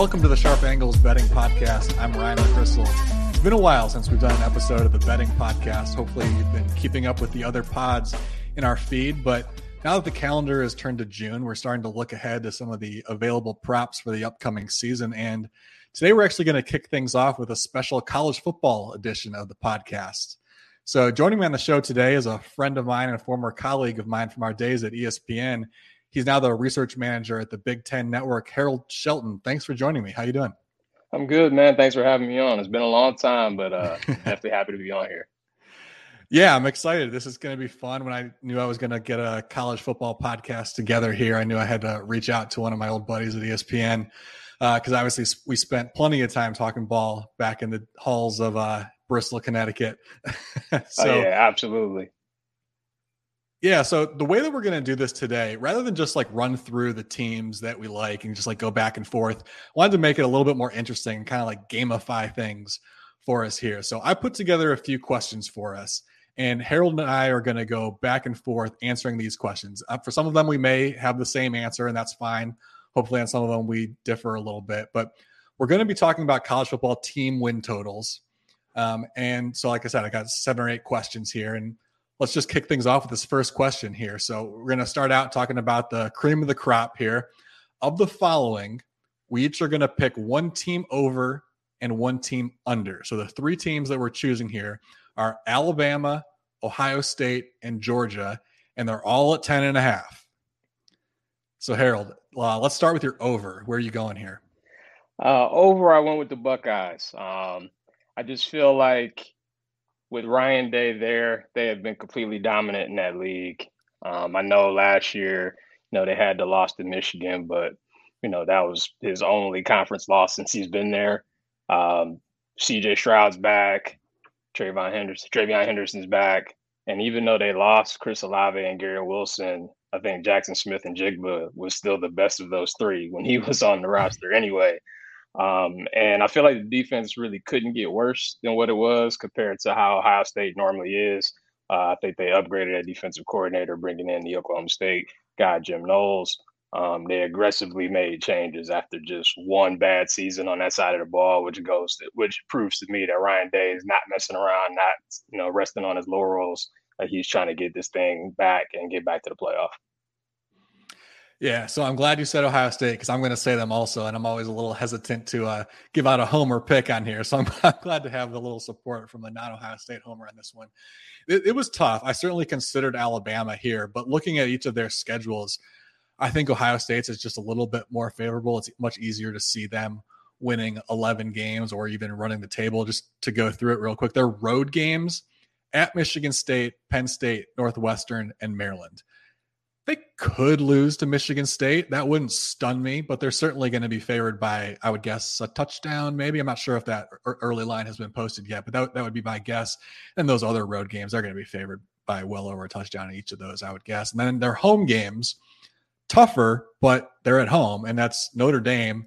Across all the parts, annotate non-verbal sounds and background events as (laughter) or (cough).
Welcome to the Sharp Angles Betting Podcast. I'm Ryan McCrystal. It's been a while since we've done an episode of the Betting Podcast. Hopefully, you've been keeping up with the other pods in our feed. But now that the calendar has turned to June, we're starting to look ahead to some of the available props for the upcoming season. And today, we're actually going to kick things off with a special college football edition of the podcast. So, joining me on the show today is a friend of mine and a former colleague of mine from our days at ESPN. He's now the research manager at the Big Ten Network. Harold Shelton, thanks for joining me. How you doing? I'm good, man. Thanks for having me on. It's been a long time, but uh, (laughs) definitely happy to be on here. Yeah, I'm excited. This is going to be fun. When I knew I was going to get a college football podcast together here, I knew I had to reach out to one of my old buddies at ESPN because uh, obviously we spent plenty of time talking ball back in the halls of uh, Bristol, Connecticut. (laughs) so, oh, yeah, absolutely. Yeah, so the way that we're going to do this today, rather than just like run through the teams that we like and just like go back and forth, I wanted to make it a little bit more interesting, and kind of like gamify things for us here. So I put together a few questions for us, and Harold and I are going to go back and forth answering these questions. Uh, for some of them, we may have the same answer, and that's fine. Hopefully, on some of them, we differ a little bit, but we're going to be talking about college football team win totals. Um, and so, like I said, I got seven or eight questions here, and let's just kick things off with this first question here. So we're going to start out talking about the cream of the crop here. Of the following, we each are going to pick one team over and one team under. So the three teams that we're choosing here are Alabama, Ohio State, and Georgia, and they're all at 10 and a half. So Harold, uh, let's start with your over. Where are you going here? Uh, over, I went with the Buckeyes. Um, I just feel like with Ryan Day there, they have been completely dominant in that league. Um, I know last year, you know, they had the loss to Michigan, but you know that was his only conference loss since he's been there. Um, C.J. Stroud's back, TreVeyon Henderson, TreVeyon Henderson's back, and even though they lost Chris Olave and Garrett Wilson, I think Jaxon Smith-Njigba was still the best of those three when he (laughs) was on the roster anyway. Um, and I feel like the defense really couldn't get worse than what it was compared to how Ohio State normally is. Uh, I think they upgraded a defensive coordinator, bringing in the Oklahoma State guy, Jim Knowles. Um, they aggressively made changes after just one bad season on that side of the ball, which goes to, which proves to me that Ryan Day is not messing around, not you know resting on his laurels. He's trying to get this thing back and get back to the playoff. Yeah, so I'm glad you said Ohio State because I'm going to say them also, and I'm always a little hesitant to uh, give out a homer pick on here. So I'm, (laughs) I'm, glad to have the little support from the non-Ohio State homer on this one. It, it, was tough. I certainly considered Alabama here, but looking at each of their schedules, I think Ohio State's is just a little bit more favorable. It's much easier to see them winning 11 games or even running the table. Just to go through it real quick, their road games at Michigan State, Penn State, Northwestern, and Maryland they could lose to Michigan State. That wouldn't stun me, but they're certainly going to be favored by, I would guess, a touchdown. Maybe I'm not sure if that early line has been posted yet, but that, that would be my guess. And those other road games are going to be favored by well over a touchdown in each of those, I would guess. And then their home games, tougher, but they're at home, and that's Notre Dame,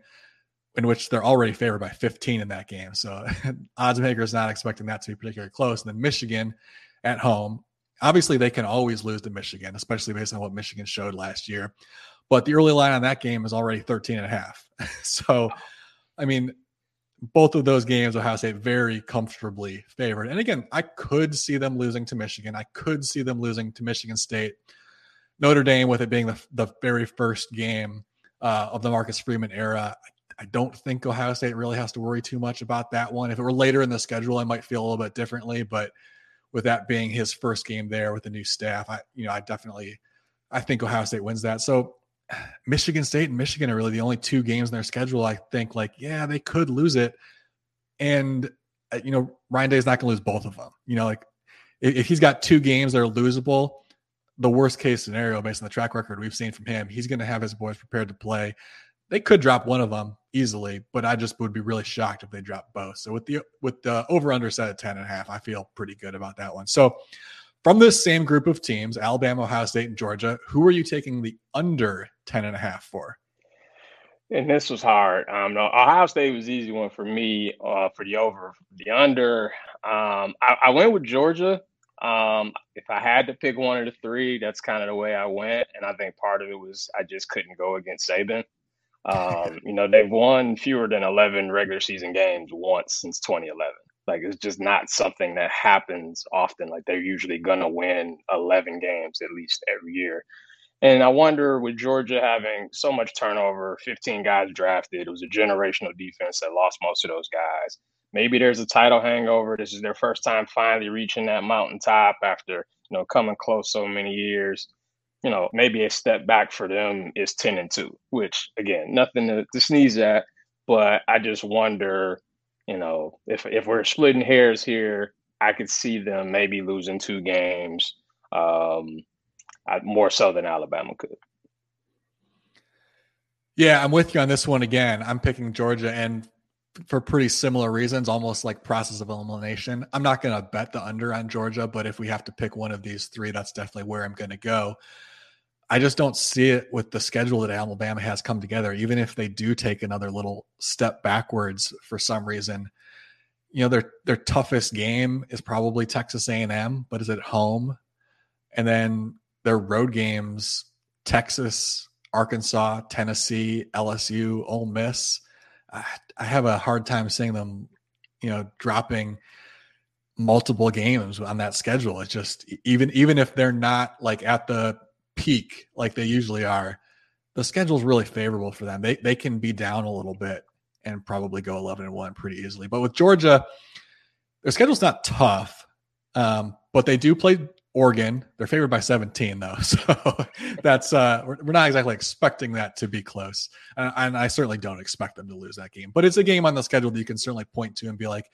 in which they're already favored by 15 in that game. So (laughs) odds makers not expecting that to be particularly close. And then Michigan at home, Obviously, they can always lose to Michigan, especially based on what Michigan showed last year. But the early line on that game is already 13 and a half. (laughs) so, I mean, both of those games, Ohio State very comfortably favored. And again, I could see them losing to Michigan. I could see them losing to Michigan State. Notre Dame, with it being the, the very first game uh, of the Marcus Freeman era, I don't think Ohio State really has to worry too much about that one. If it were later in the schedule, I might feel a little bit differently. But with that being his first game there with the new staff, I you know I definitely I think Ohio State wins that. So (sighs) Michigan State and Michigan are really the only two games in their schedule. I think like yeah they could lose it, and uh, you know Ryan Day is not going to lose both of them. You know like if, if he's got two games that are losable, the worst case scenario based on the track record we've seen from him, he's going to have his boys prepared to play. They could drop one of them easily, but I just would be really shocked if they drop both. So with the with the over under set at 10 and a half, I feel pretty good about that one. So from this same group of teams, Alabama, Ohio State, and Georgia, who are you taking the under 10 and a half for? And this was hard. Um, no, Ohio State was easy one for me uh, for the over. The under, um, I, I, went with Georgia. Um, if I had to pick one of the three, that's kind of the way I went. And I think part of it was I just couldn't go against Saban Um, you know, they've won fewer than 11 regular season games once since 2011. Like it's just not something that happens often. Like they're usually gonna win 11 games at least every year. And I wonder with Georgia having so much turnover, 15 guys drafted, it was a generational defense that lost most of those guys. Maybe there's a title hangover. This is their first time finally reaching that mountaintop after, you know, coming close so many years. You know, maybe a step back for them is 10 and 2, which again, nothing to, to sneeze at. But I just wonder you know, if if we're splitting hairs here, I could see them maybe losing two games, um, more so than Alabama could. Yeah, I'm with you on this one again. I'm picking Georgia, and for pretty similar reasons, almost like process of elimination. I'm not going to bet the under on Georgia, but if we have to pick one of these three, that's definitely where I'm going to go. I just don't see it with the schedule that Alabama has come together. Even if they do take another little step backwards for some reason, you know their their toughest game is probably Texas A&M, but is at home, and then their road games: Texas, Arkansas, Tennessee, LSU, Ole Miss. I, I have a hard time seeing them, you know, dropping multiple games on that schedule. It's just even even if they're not like at the peak like they usually are, the schedule is really favorable for them. They they can be down a little bit and probably go 11 and 1 pretty easily. But with Georgia, their schedule's not tough. Um, but they do play Oregon. They're favored by 17 though. (laughs) So that's uh we're, we're not exactly expecting that to be close. And I certainly don't expect them to lose that game. But it's a game on the schedule that you can certainly point to and be like,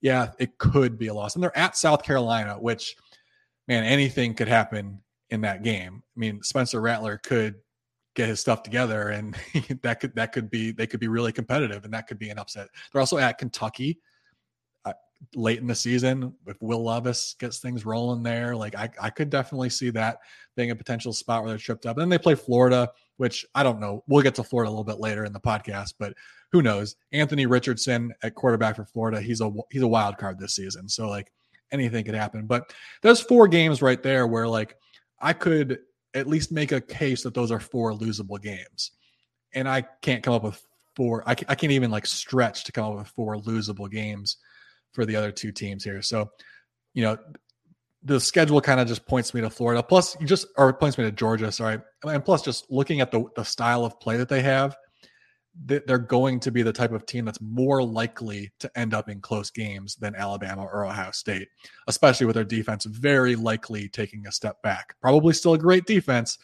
yeah, it could be a loss. And they're at South Carolina, which man, anything could happen in that game. I mean, Spencer Rattler could get his stuff together and (laughs) that could that could be they could be really competitive and that could be an upset. They're also at Kentucky uh, late in the season if Will Levis gets things rolling there. Like I, I could definitely see that being a potential spot where they're tripped up. And then they play Florida, which I don't know. We'll get to Florida a little bit later in the podcast, but who knows? Anthony Richardson at quarterback for Florida, he's a he's a wild card this season. So like anything could happen. But there's four games right there where like I could at least make a case that those are four losable games. And I can't come up with four. I, I can't even like stretch to come up with four losable games for the other two teams here. So, you know, the schedule kind of just points me to Florida. Plus, you just or points me to Georgia. Sorry, and plus, just looking at the the style of play that they have, they're going to be the type of team that's more likely to end up in close games than Alabama or Ohio State, especially with their defense very likely taking a step back. Probably still a great defense,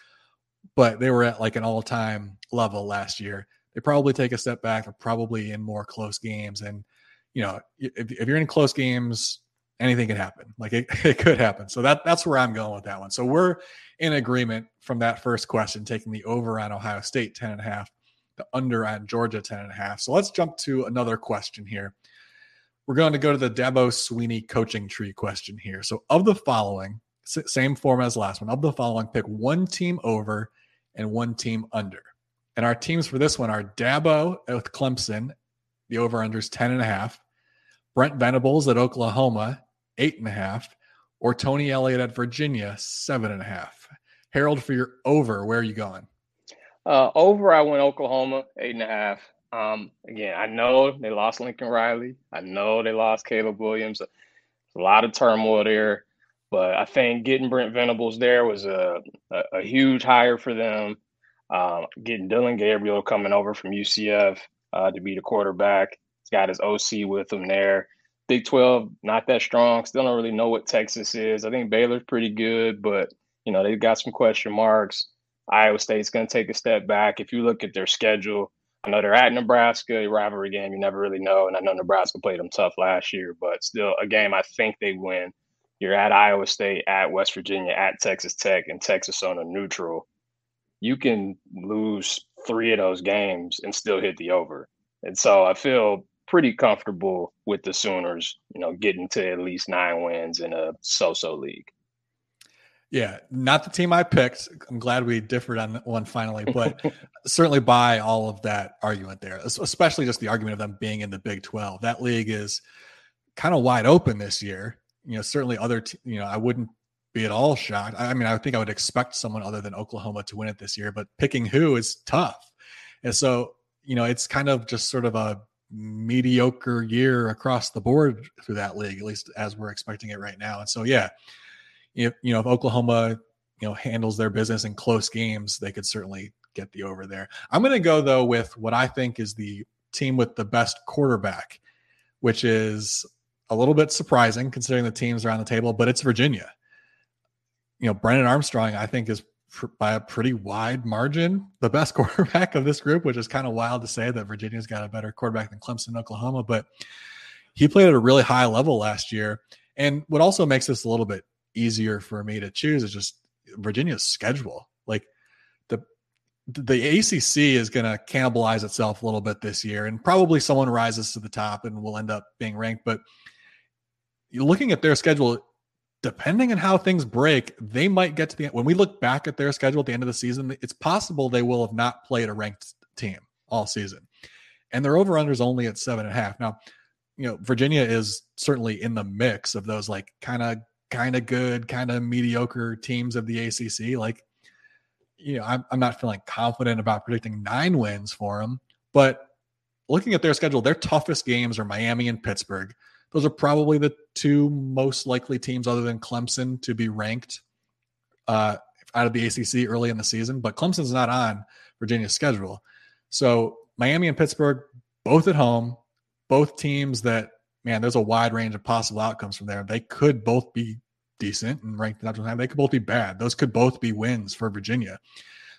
but they were at like an all time level last year. They probably take a step back. They're probably in more close games. And, you know, if, if you're in close games, anything can happen. Like it, (laughs) it could happen. So that that's where I'm going with that one. So we're in agreement from that first question, taking the over on Ohio State 10 and a half the under at Georgia 10 and a half. So let's jump to another question here. We're going to go to the Dabo Swinney coaching tree question here. So of the following, same form as last one, of the following, pick one team over and one team under. And our teams for this one are Dabo with Clemson, the over under is 10 and a half, Brent Venables at Oklahoma, eight and a half, or Tony Elliott at Virginia, seven and a half. Harold, for your over, where are you going? Uh, over, I went Oklahoma eight and a half. Um, again, I know they lost Lincoln Riley. I know they lost Caleb Williams. A lot of turmoil there, but I think getting Brent Venables there was a a, a huge hire for them. Um, getting Dillon Gabriel coming over from UCF uh, to be the quarterback. He's got his OC with him there. Big 12, not that strong. Still don't really know what Texas is. I think Baylor's pretty good, but you know they've got some question marks. Iowa State's going to take a step back. If you look at their schedule, I know they're at Nebraska, a rivalry game. You never really know. And I know Nebraska played them tough last year, but still a game I think they win. You're at Iowa State, at West Virginia, at Texas Tech, and Texas on a neutral. You can lose three of those games and still hit the over. And so I feel pretty comfortable with the Sooners, you know, getting to at least nine wins in a so-so league. Yeah, not the team I picked. I'm glad we differed on one finally, but (laughs) certainly buy all of that argument there, especially just the argument of them being in the Big 12. That league is kind of wide open this year. You know, certainly other, you know, I wouldn't be at all shocked. I mean, I think I would expect someone other than Oklahoma to win it this year, but picking who is tough. And so you know, it's kind of just sort of a mediocre year across the board through that league, at least as we're expecting it right now. And so, yeah, if you know if Oklahoma you know handles their business in close games, they could certainly get the over there. I'm going to go though with what I think is the team with the best quarterback, which is a little bit surprising considering the teams around the table, but it's Virginia. You know, Brennan Armstrong, I think, is pr- by a pretty wide margin the best (laughs) quarterback of this group, which is kind of wild to say that Virginia's got a better quarterback than Clemson, Oklahoma, but he played at a really high level last year. And what also makes this a little bit easier for me to choose is just Virginia's schedule. Like the the ACC is going to cannibalize itself a little bit this year, and probably someone rises to the top and will end up being ranked. But looking at their schedule, depending on how things break, they might get to the end. When we look back at their schedule at the end of the season, it's possible they will have not played a ranked team all season, and their over under is only at seven and a half. Now, you know, Virginia is certainly in the mix of those like kind of kind of good, kind of mediocre teams of the ACC. Like, you know, I'm, I'm not feeling confident about predicting nine wins for them, but looking at their schedule, their toughest games are Miami and Pittsburgh. Those are probably the two most likely teams, other than Clemson, to be ranked uh, out of the ACC early in the season. But Clemson's not on Virginia's schedule. So Miami and Pittsburgh, both at home, both teams that man, there's a wide range of possible outcomes from there. They could both be decent and ranked the national time. They could both be bad. Those could both be wins for Virginia.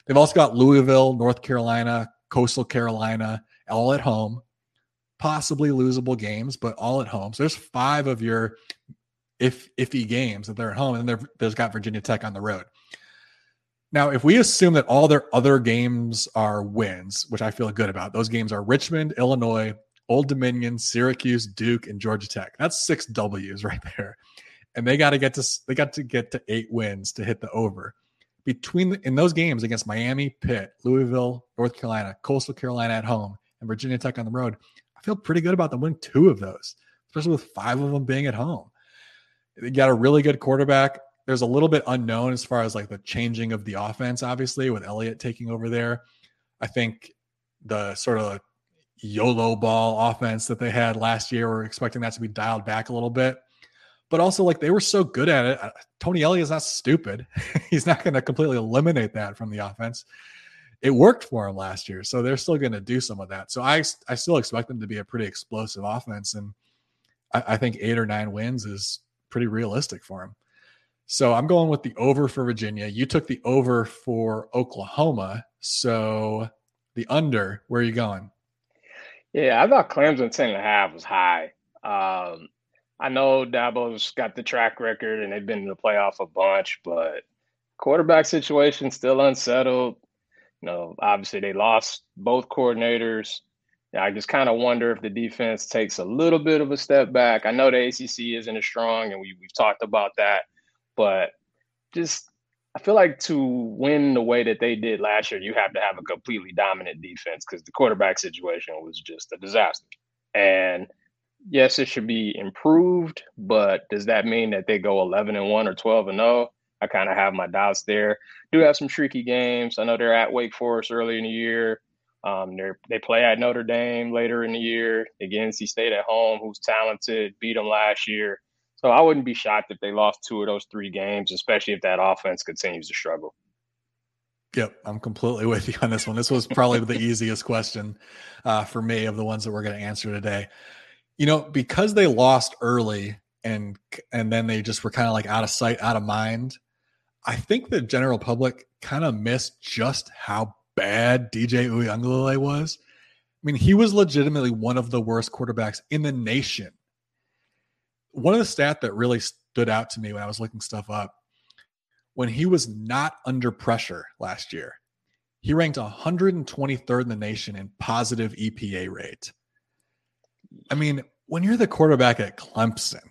They've also got Louisville, North Carolina, Coastal Carolina, all at home. Possibly losable games, but all at home. So there's five of your if iffy games that they're at home, and there's got Virginia Tech on the road. Now, if we assume that all their other games are wins, which I feel good about, those games are Richmond, Illinois, Old Dominion, Syracuse, Duke, and Georgia Tech. That's six W's right there. And they got to get to they got to get to eight wins to hit the over. Between the, in those games against Miami, Pitt, Louisville, North Carolina, Coastal Carolina at home, and Virginia Tech on the road, I feel pretty good about them winning two of those, especially with five of them being at home. They got a really good quarterback. There's a little bit unknown as far as like the changing of the offense, obviously, with Elliott taking over there. I think the sort of YOLO ball offense that they had last year. We're expecting that to be dialed back a little bit. But also, like they were so good at it. Uh, Tony Elliott is not stupid. (laughs) He's not going to completely eliminate that from the offense. It worked for him last year, so they're still going to do some of that. So I, I still expect them to be a pretty explosive offense, and I, I think eight or nine wins is pretty realistic for him. So I'm going with the over for Virginia. You took the over for Oklahoma. So the under, where are you going? Yeah, I thought Clemson 10 and a half was high. Um, I know Dabo's got the track record and they've been in the playoff a bunch, but quarterback situation still unsettled. You know, obviously they lost both coordinators. I just kind of wonder if the defense takes a little bit of a step back. I know the ACC isn't as strong, and we, we've talked about that, but just I feel like to win the way that they did last year, you have to have a completely dominant defense because the quarterback situation was just a disaster. And yes, it should be improved, but does that mean that they go 11 and 1 or 12 and 0? I kind of have my doubts there. Do have some tricky games. I know they're at Wake Forest early in the year. Um, they they play at Notre Dame later in the year. Get NC State at home, who's talented, beat them last year. So I wouldn't be shocked if they lost two of those three games, especially if that offense continues to struggle. Yep, I'm completely with you on this one. This was probably the easiest question uh, for me of the ones that we're going to answer today. You know, because they lost early and and then they just were kind of like out of sight, out of mind. I think the general public kind of missed just how bad DJ Uiagalelei was. I mean, he was legitimately one of the worst quarterbacks in the nation one of the stat that really stood out to me when I was looking stuff up, when he was not under pressure last year, he ranked 123rd in the nation in positive EPA rate. I mean, when you're the quarterback at Clemson,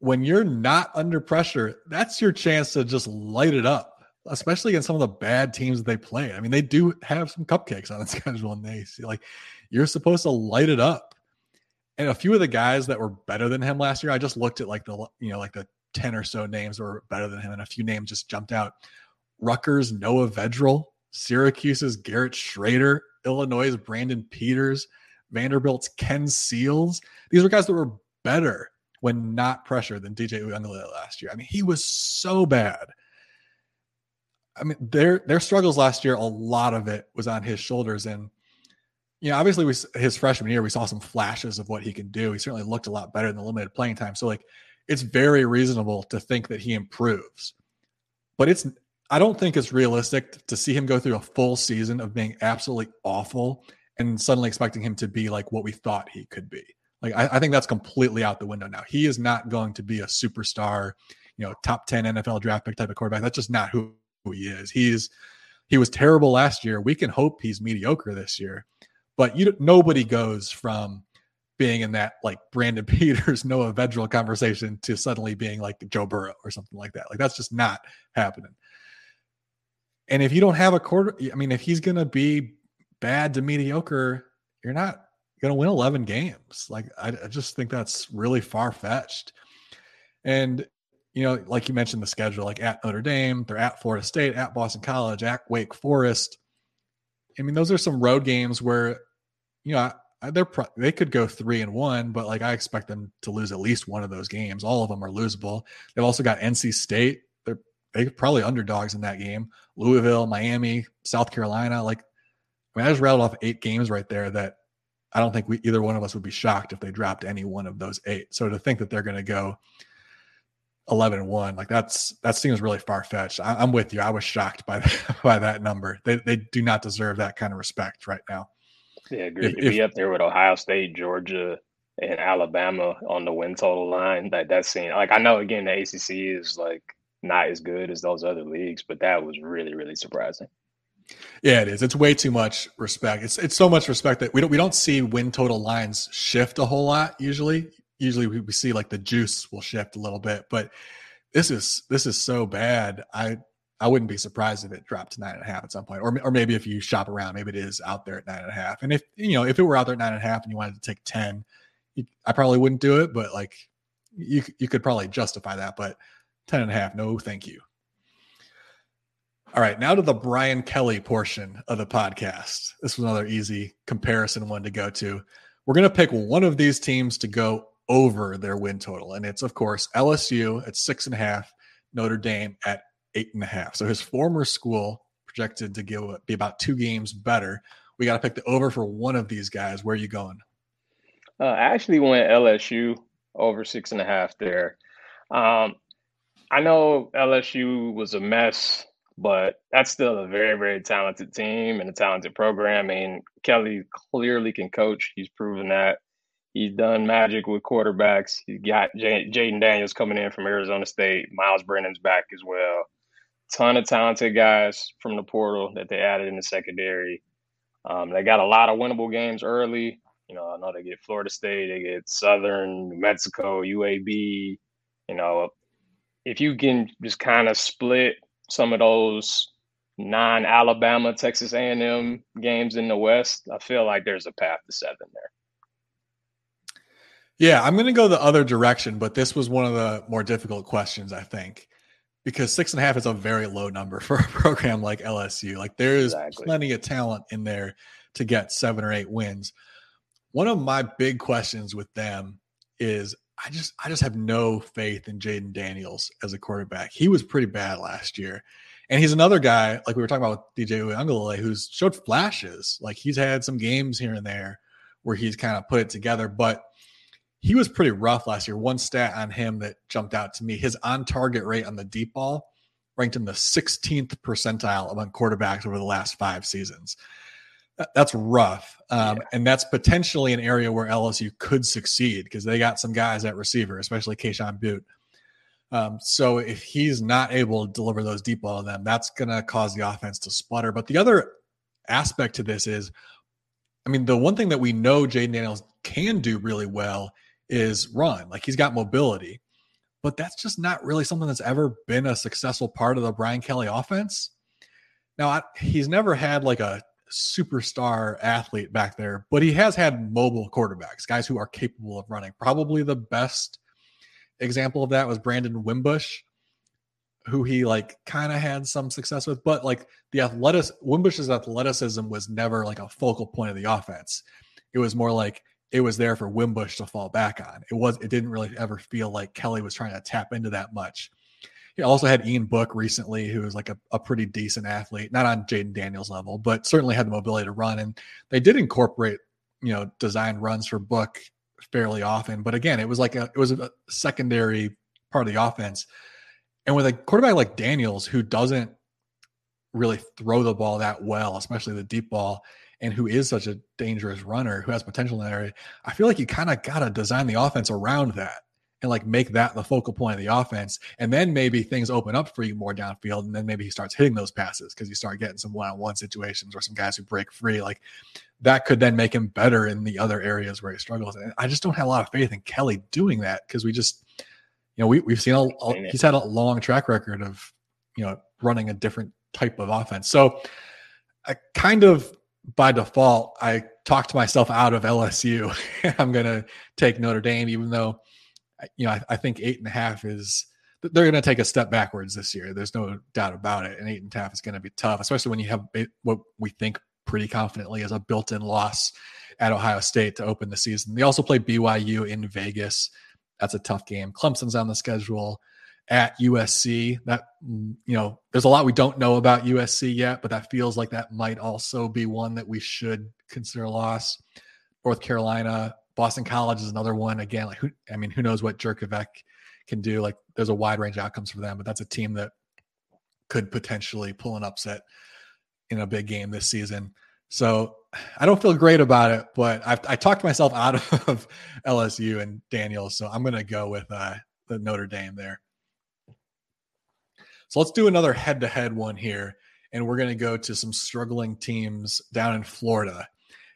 when you're not under pressure, that's your chance to just light it up, especially in some of the bad teams that they play. I mean, they do have some cupcakes on the (laughs) schedule, and they see like you're supposed to light it up and a few of the guys that were better than him last year, I just looked at like the you know like the ten or so names that were better than him, and a few names just jumped out. Rutgers, Noah Vedral, Syracuse's Garrett Shrader, Illinois' Brandon Peters, Vanderbilt's Ken Seals. These were guys that were better when not pressured than DJ Uiagalelei last year. I mean, he was so bad. I mean, their their struggles last year, a lot of it was on his shoulders. And you know, obviously, we, his freshman year, we saw some flashes of what he can do. He certainly looked a lot better in the limited playing time. So, like, it's very reasonable to think that he improves. But it's I don't think it's realistic to see him go through a full season of being absolutely awful and suddenly expecting him to be like what we thought he could be. Like I, I, think that's completely out the window now. He is not going to be a superstar, you know, top 10 NFL draft pick type of quarterback. That's just not who, who he is. He's he was terrible last year. We can hope he's mediocre this year. But you nobody goes from being in that like Brandon (laughs) Peters, Noah Vedral conversation to suddenly being like Joe Burrow or something like that. Like that's just not happening. And if you don't have a quarter, I mean, if he's gonna be bad to mediocre, you're not going to win 11 games. Like, I, I just think that's really far fetched. And, you know, like you mentioned the schedule, like at Notre Dame, they're at Florida State, at Boston College, at Wake Forest. I mean, those are some road games where, you know, they're pro- they could go three and one, but like I expect them to lose at least one of those games. All of them are losable. They've also got NC State. They're they probably underdogs in that game. Louisville, Miami, South Carolina. Like, I mean, I just rattled off eight games right there that I don't think we either one of us would be shocked if they dropped any one of those eight. So to think that they're going to go 11 and 1 like that's that seems really far-fetched I, am with you i was shocked by that (laughs) by that number they, they do not deserve that kind of respect right now yeah if, to be up there with ohio state georgia and alabama on the win total line that that scene like i know again the acc is like not as good as those other leagues but that was really really surprising yeah, it is. It's way too much respect. It's it's so much respect that we don't we don't see win total lines shift a whole lot usually. Usually we, we see like the juice will shift a little bit, but this is this is so bad. I I wouldn't be surprised if it dropped to nine and a half at some point, or or maybe if you shop around, maybe it is out there at nine and a half. And if you know if it were out there at nine and a half and you wanted to take ten, I probably wouldn't do it, but like you you could probably justify that. But ten and a half, no, thank you. All right, now to the Brian Kelly portion of the podcast. This was another easy comparison one to go to. We're going to pick one of these teams to go over their win total, and it's of course LSU at six and a half, Notre Dame at eight and a half. So his former school projected to give be about two games better. We got to pick the over for one of these guys. Where are you going? Uh, I actually went LSU over six and a half there. Um, I know LSU was a mess but that's still a very, very talented team and a talented program. Mean, Kelly clearly can coach. He's proven that. He's done magic with quarterbacks. He's got Jayden Daniels coming in from Arizona State. Myles Brennan's back as well. Ton of talented guys from the portal that they added in the secondary. Um, they got a lot of winnable games early. You know, I know they get Florida State, they get Southern, New Mexico, UAB. You know, if you can just kind of split – some of those non-Alabama, Texas A&M games in the West, I feel like there's a path to seven there. Yeah, I'm going to go the other direction, but this was one of the more difficult questions, I think, because six and a half is a very low number for a (laughs) program like LSU. Like there is exactly. plenty of talent in there to get seven or eight wins. One of my big questions with them is I just I just have no faith in Jayden Daniels as a quarterback. He was pretty bad last year. And he's another guy, like we were talking about with DJ Uiagalelei, who's showed flashes. Like he's had some games here and there where he's kind of put it together, but he was pretty rough last year. One stat on him that jumped out to me: his on-target rate on the deep ball ranked in the 16th percentile among quarterbacks over the last five seasons that's rough. Um, yeah. And that's potentially an area where LSU could succeed because they got some guys at receiver, especially Kayshon Boutte. Um, so if he's not able to deliver those deep ball to them, that's going to cause the offense to sputter. But the other aspect to this is, I mean, the one thing that we know Jayden Daniels can do really well is run. Like he's got mobility, but that's just not really something that's ever been a successful part of the Brian Kelly offense. Now, I, he's never had like a superstar athlete back there, but he has had mobile quarterbacks, guys who are capable of running. Probably the best example of that was Brandon Wimbush, who he like kind of had some success with, but like the athletic Wimbush's athleticism was never like a focal point of the offense. It was more like it was there for Wimbush to fall back on. It was it didn't really ever feel like Kelly was trying to tap into that much. He also had Ian Book recently, who was like a, a pretty decent athlete, not on Jayden Daniels level, but certainly had the mobility to run. And they did incorporate, you know, design runs for Book fairly often. But again, it was like a it was a secondary part of the offense. And with a quarterback like Daniels, who doesn't really throw the ball that well, especially the deep ball, and who is such a dangerous runner who has potential in that area, I feel like you kind of got to design the offense around that and like make that the focal point of the offense. And then maybe things open up for you more downfield. And then maybe he starts hitting those passes because you start getting some one on one situations or some guys who break free. Like that could then make him better in the other areas where he struggles. And I just don't have a lot of faith in Kelly doing that because we just, you know, we, we've seen a, a, he's had a long track record of, you know, running a different type of offense. So I kind of by default, I talked myself out of LSU. (laughs) I'm going to take Notre Dame, even though, you know, I, I think eight and a half is they're going to take a step backwards this year. There's no doubt about it. And eight and a half is going to be tough, especially when you have what we think pretty confidently as a built-in loss at Ohio State to open the season. They also play BYU in Vegas. That's a tough game. Clemson's on the schedule at USC. That you know, there's a lot we don't know about USC yet, but that feels like that might also be one that we should consider a loss. North Carolina, Boston College is another one. Again, like who I mean, who knows what Jurkovec can do? Like there's a wide range of outcomes for them, but that's a team that could potentially pull an upset in a big game this season. So I don't feel great about it, but I've, I talked myself out (laughs) of LSU and Daniels, so I'm going to go with uh, the Notre Dame there. So let's do another head to head one here. And we're going to go to some struggling teams down in Florida.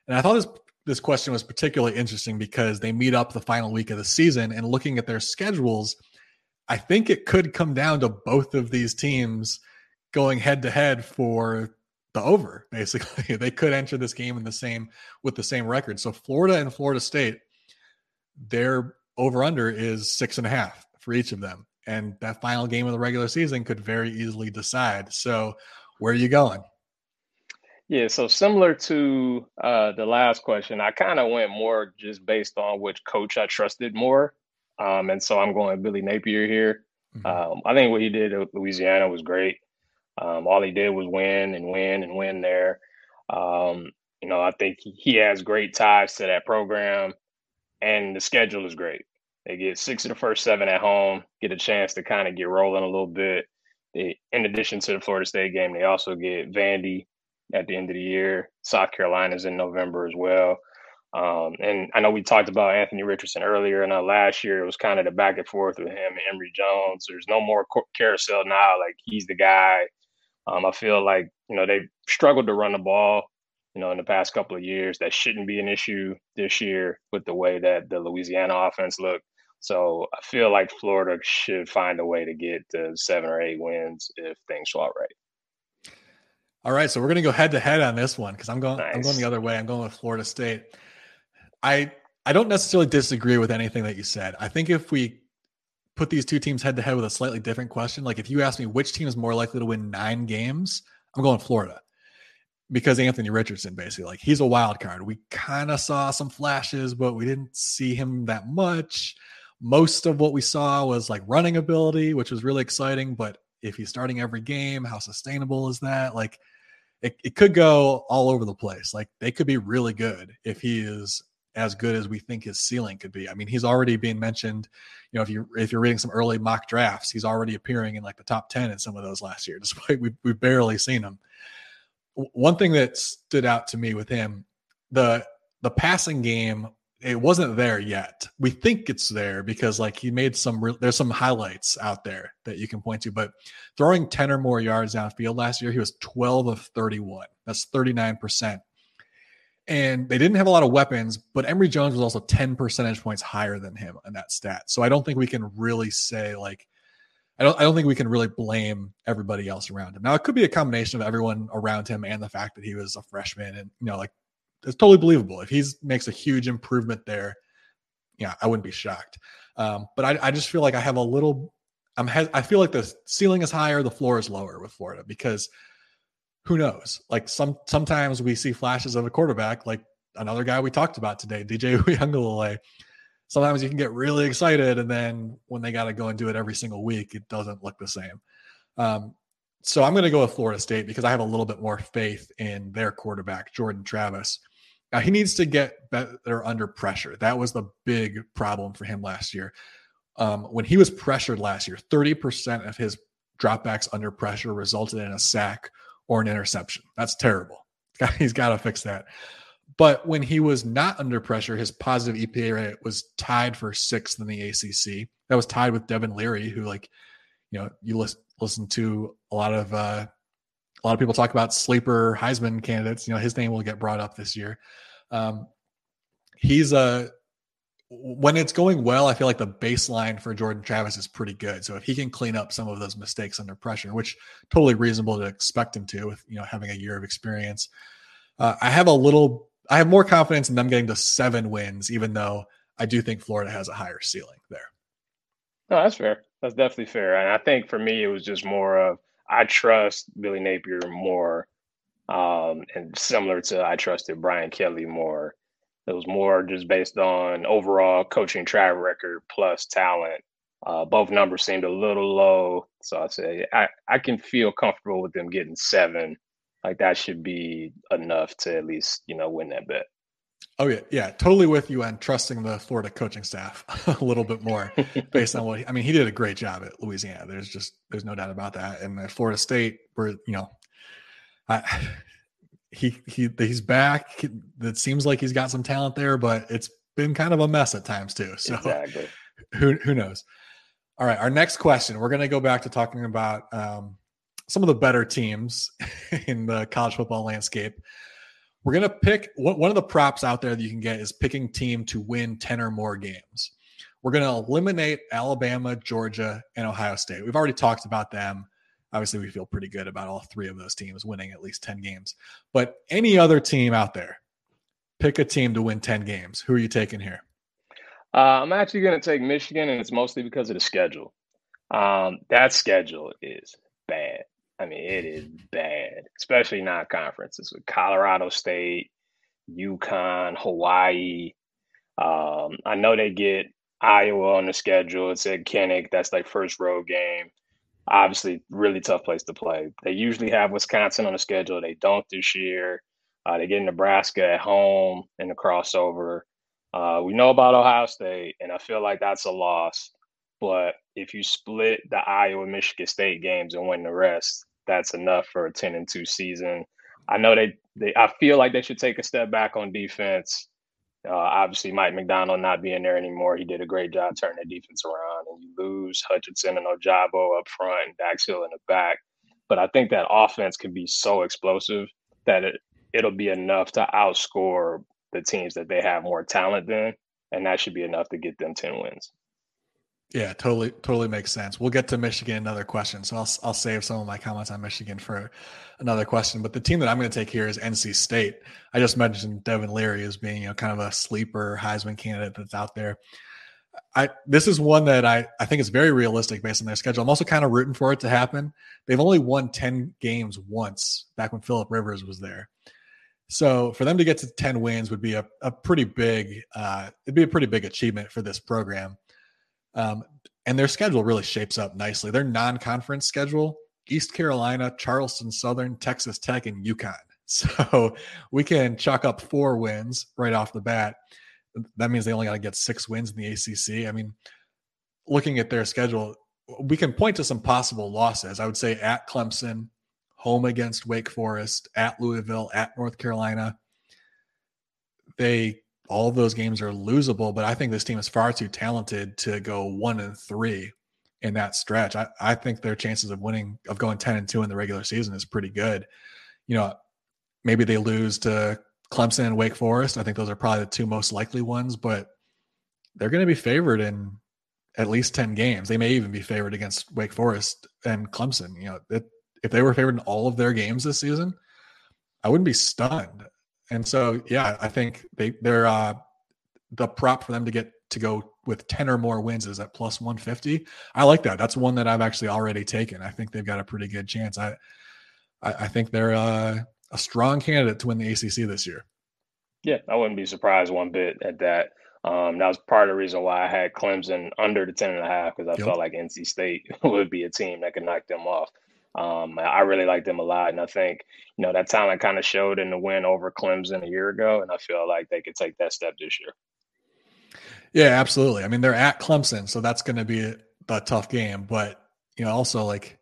And I thought this this question was particularly interesting because they meet up the final week of the season and looking at their schedules, I think it could come down to both of these teams going head to head for the over (laughs) basically they could enter this game in the same with the same record so florida and florida state their over under is six and a half for each of them and that final game of the regular season could very easily decide. So, where are you going? Yeah, so similar to uh, the last question, I kind of went more just based on which coach I trusted more, um, and so I'm going Billy Napier here. Mm-hmm. Um, I think what he did at Louisiana was great. Um, all he did was win and win and win there. Um, you know, I think he has great ties to that program, and the schedule is great. They get six of the first seven at home, get a chance to kind of get rolling a little bit. They, in addition to the Florida State game, they also get Vandy at the end of the year. South Carolina's in November as well. Um, and I know we talked about Anthony Richardson earlier, and uh, last year it was kind of the back and forth with him and Emory Jones. There's no more carousel now; like he's the guy. Um, I feel like you know they've struggled to run the ball you know, in the past couple of years. That shouldn't be an issue this year with the way that the Louisiana offense looked. So I feel like Florida should find a way to get to seven or eight wins if things go out right. All right, so we're going to go head to head on this one because I'm going. Nice. I'm going the other way. I'm going with Florida State. I I don't necessarily disagree with anything that you said. I think if we put these two teams head to head with a slightly different question, like if you ask me which team is more likely to win nine games, I'm going Florida because Anthony Richardson basically like he's a wild card. We kind of saw some flashes, but we didn't see him that much most of what we saw was like running ability, which was really exciting. But if he's starting every game, how sustainable is that? Like it, it could go all over the place. Like they could be really good if he is as good as we think his ceiling could be. I mean, he's already being mentioned. You know, if you if you're reading some early mock drafts, he's already appearing in like the top ten in some of those last year, (laughs) despite we we've barely seen him. One thing that stood out to me with him, the the passing game it wasn't there yet. We think it's there because like he made some re- there's some highlights out there that you can point to, but throwing 10 or more yards downfield last year, he was 12 of 31. That's 39%. And they didn't have a lot of weapons, but Emory Jones was also 10 percentage points higher than him in that stat. So I don't think we can really say like I don't I don't think we can really blame everybody else around him. Now it could be a combination of everyone around him and the fact that he was a freshman and you know like it's totally believable. If he makes a huge improvement there, yeah, I wouldn't be shocked. Um, but I, I just feel like I have a little, I'm I feel like the ceiling is higher, the floor is lower with Florida because who knows? Like some sometimes we see flashes of a quarterback, like another guy we talked about today, DJ Uiagalelei. (laughs) Sometimes you can get really excited, and then when they got to go and do it every single week, it doesn't look the same. Um, so I'm going to go with Florida State because I have a little bit more faith in their quarterback, Jordan Travis. Now he needs to get better under pressure. That was the big problem for him last year. Um, when he was pressured last year, 30% of his dropbacks under pressure resulted in a sack or an interception. That's terrible. (laughs) He's got to fix that. But when he was not under pressure, his positive EPA rate was tied for sixth in the ACC. That was tied with Devin Leary, who, like, you know, you listen, listen to a lot of uh, a lot of people talk about sleeper Heisman candidates. You know, his name will get brought up this year. Um, he's a when it's going well, I feel like the baseline for Jordan Travis is pretty good. So if he can clean up some of those mistakes under pressure, which totally reasonable to expect him to, with you know having a year of experience, uh, I have a little, I have more confidence in them getting to seven wins, even though I do think Florida has a higher ceiling there. No, that's fair. That's definitely fair. And I think for me, it was just more of I trust Billy Napier more, um, and similar to I trusted Brian Kelly more it was more just based on overall coaching track record plus talent. Uh, both numbers seemed a little low, so I say I, I can feel comfortable with them getting seven. Like that should be enough to at least you know win that bet. Oh yeah, yeah, totally with you on trusting the Florida coaching staff (laughs) a little bit more based on what he, I mean. He did a great job at Louisiana. There's just there's no doubt about that. And at Florida State, where you know, I he he he's back. It seems like he's got some talent there, but it's been kind of a mess at times too. So exactly. (laughs) who who knows? All right, our next question. We're going to go back to talking about um, some of the better teams (laughs) in the college football landscape. We're going to pick one of the props out there that you can get is picking team to win 10 or more games. We're going to eliminate Alabama, Georgia, and Ohio State. We've already talked about them Obviously, we feel pretty good about all three of those teams winning at least 10 games. But any other team out there, pick a team to win 10 games. Who are you taking here? Uh, I'm actually going to take Michigan, and it's mostly because of the schedule. Um, that schedule is bad. I mean, it is bad, especially non conferences with Colorado State, UConn, Hawaii. Um, I know they get Iowa on the schedule. It's at Kinnick. That's like first road game obviously really tough place to play. They usually have Wisconsin on the schedule. They don't this year. Uh, they get Nebraska at home in the crossover. Uh, we know about Ohio State, and I feel like that's a loss. But if you split the Iowa Michigan State games and win the rest, that's enough for a ten and two season. I know they, they I feel like they should take a step back on defense. Uh, obviously, Mike Macdonald not being there anymore, he did a great job turning the defense around. And you lose Hutchinson and Ojabo up front and Dax Hill in the back. But I think that offense can be so explosive that it, it'll be enough to outscore the teams that they have more talent than. And that should be enough to get them 10 wins. Yeah, totally, totally makes sense. We'll get to Michigan another question, so I'll I'll save some of my comments on Michigan for another question. But the team that I'm going to take here is NC State. I just mentioned Devin Leary as being you know kind of a sleeper Heisman candidate that's out there. I this is one that I I think is very realistic based on their schedule. I'm also kind of rooting for it to happen. They've only won ten games once back when Philip Rivers was there. So for them to get to 10 wins would be a, a pretty big uh, it'd be a pretty big achievement for this program. Um, and their schedule really shapes up nicely. Their non-conference schedule: East Carolina, Charleston Southern, Texas Tech, and UConn. (laughs) So we can chalk up four wins right off the bat. That means they only got to get six wins in the ACC. I mean, looking at their schedule, we can point to some possible losses. I would say at Clemson, home against Wake Forest, at Louisville, at North Carolina. They all of those games are losable, but I think this team is far too talented to go one and three in that stretch. I, I think their chances of winning, of going 10 and two in the regular season is pretty good. You know, maybe they lose to Clemson and Wake Forest. I think those are probably the two most likely ones, but they're going to be favored in at least 10 games. They may even be favored against Wake Forest and Clemson. You know, it, if they were favored in all of their games this season, I wouldn't be stunned. And so, yeah, I think they they're uh, the prop for them to get to go with 10 or more wins is at plus 150. I like that. That's one that I've actually already taken. I think they've got a pretty good chance. I I, I think they're uh, a strong candidate to win the ACC this year. Yeah, I wouldn't be surprised one bit at that. Um, that was part of the reason why I had Clemson under the 10 and a half because I yep. felt like NC State (laughs) would be a team that could knock them off. Um, I really like them a lot, and I think you know that talent kind of showed in the win over Clemson a year ago, and I feel like they could take that step this year. Yeah, absolutely. I mean, they're at Clemson, so that's going to be a, a tough game. But you know, also like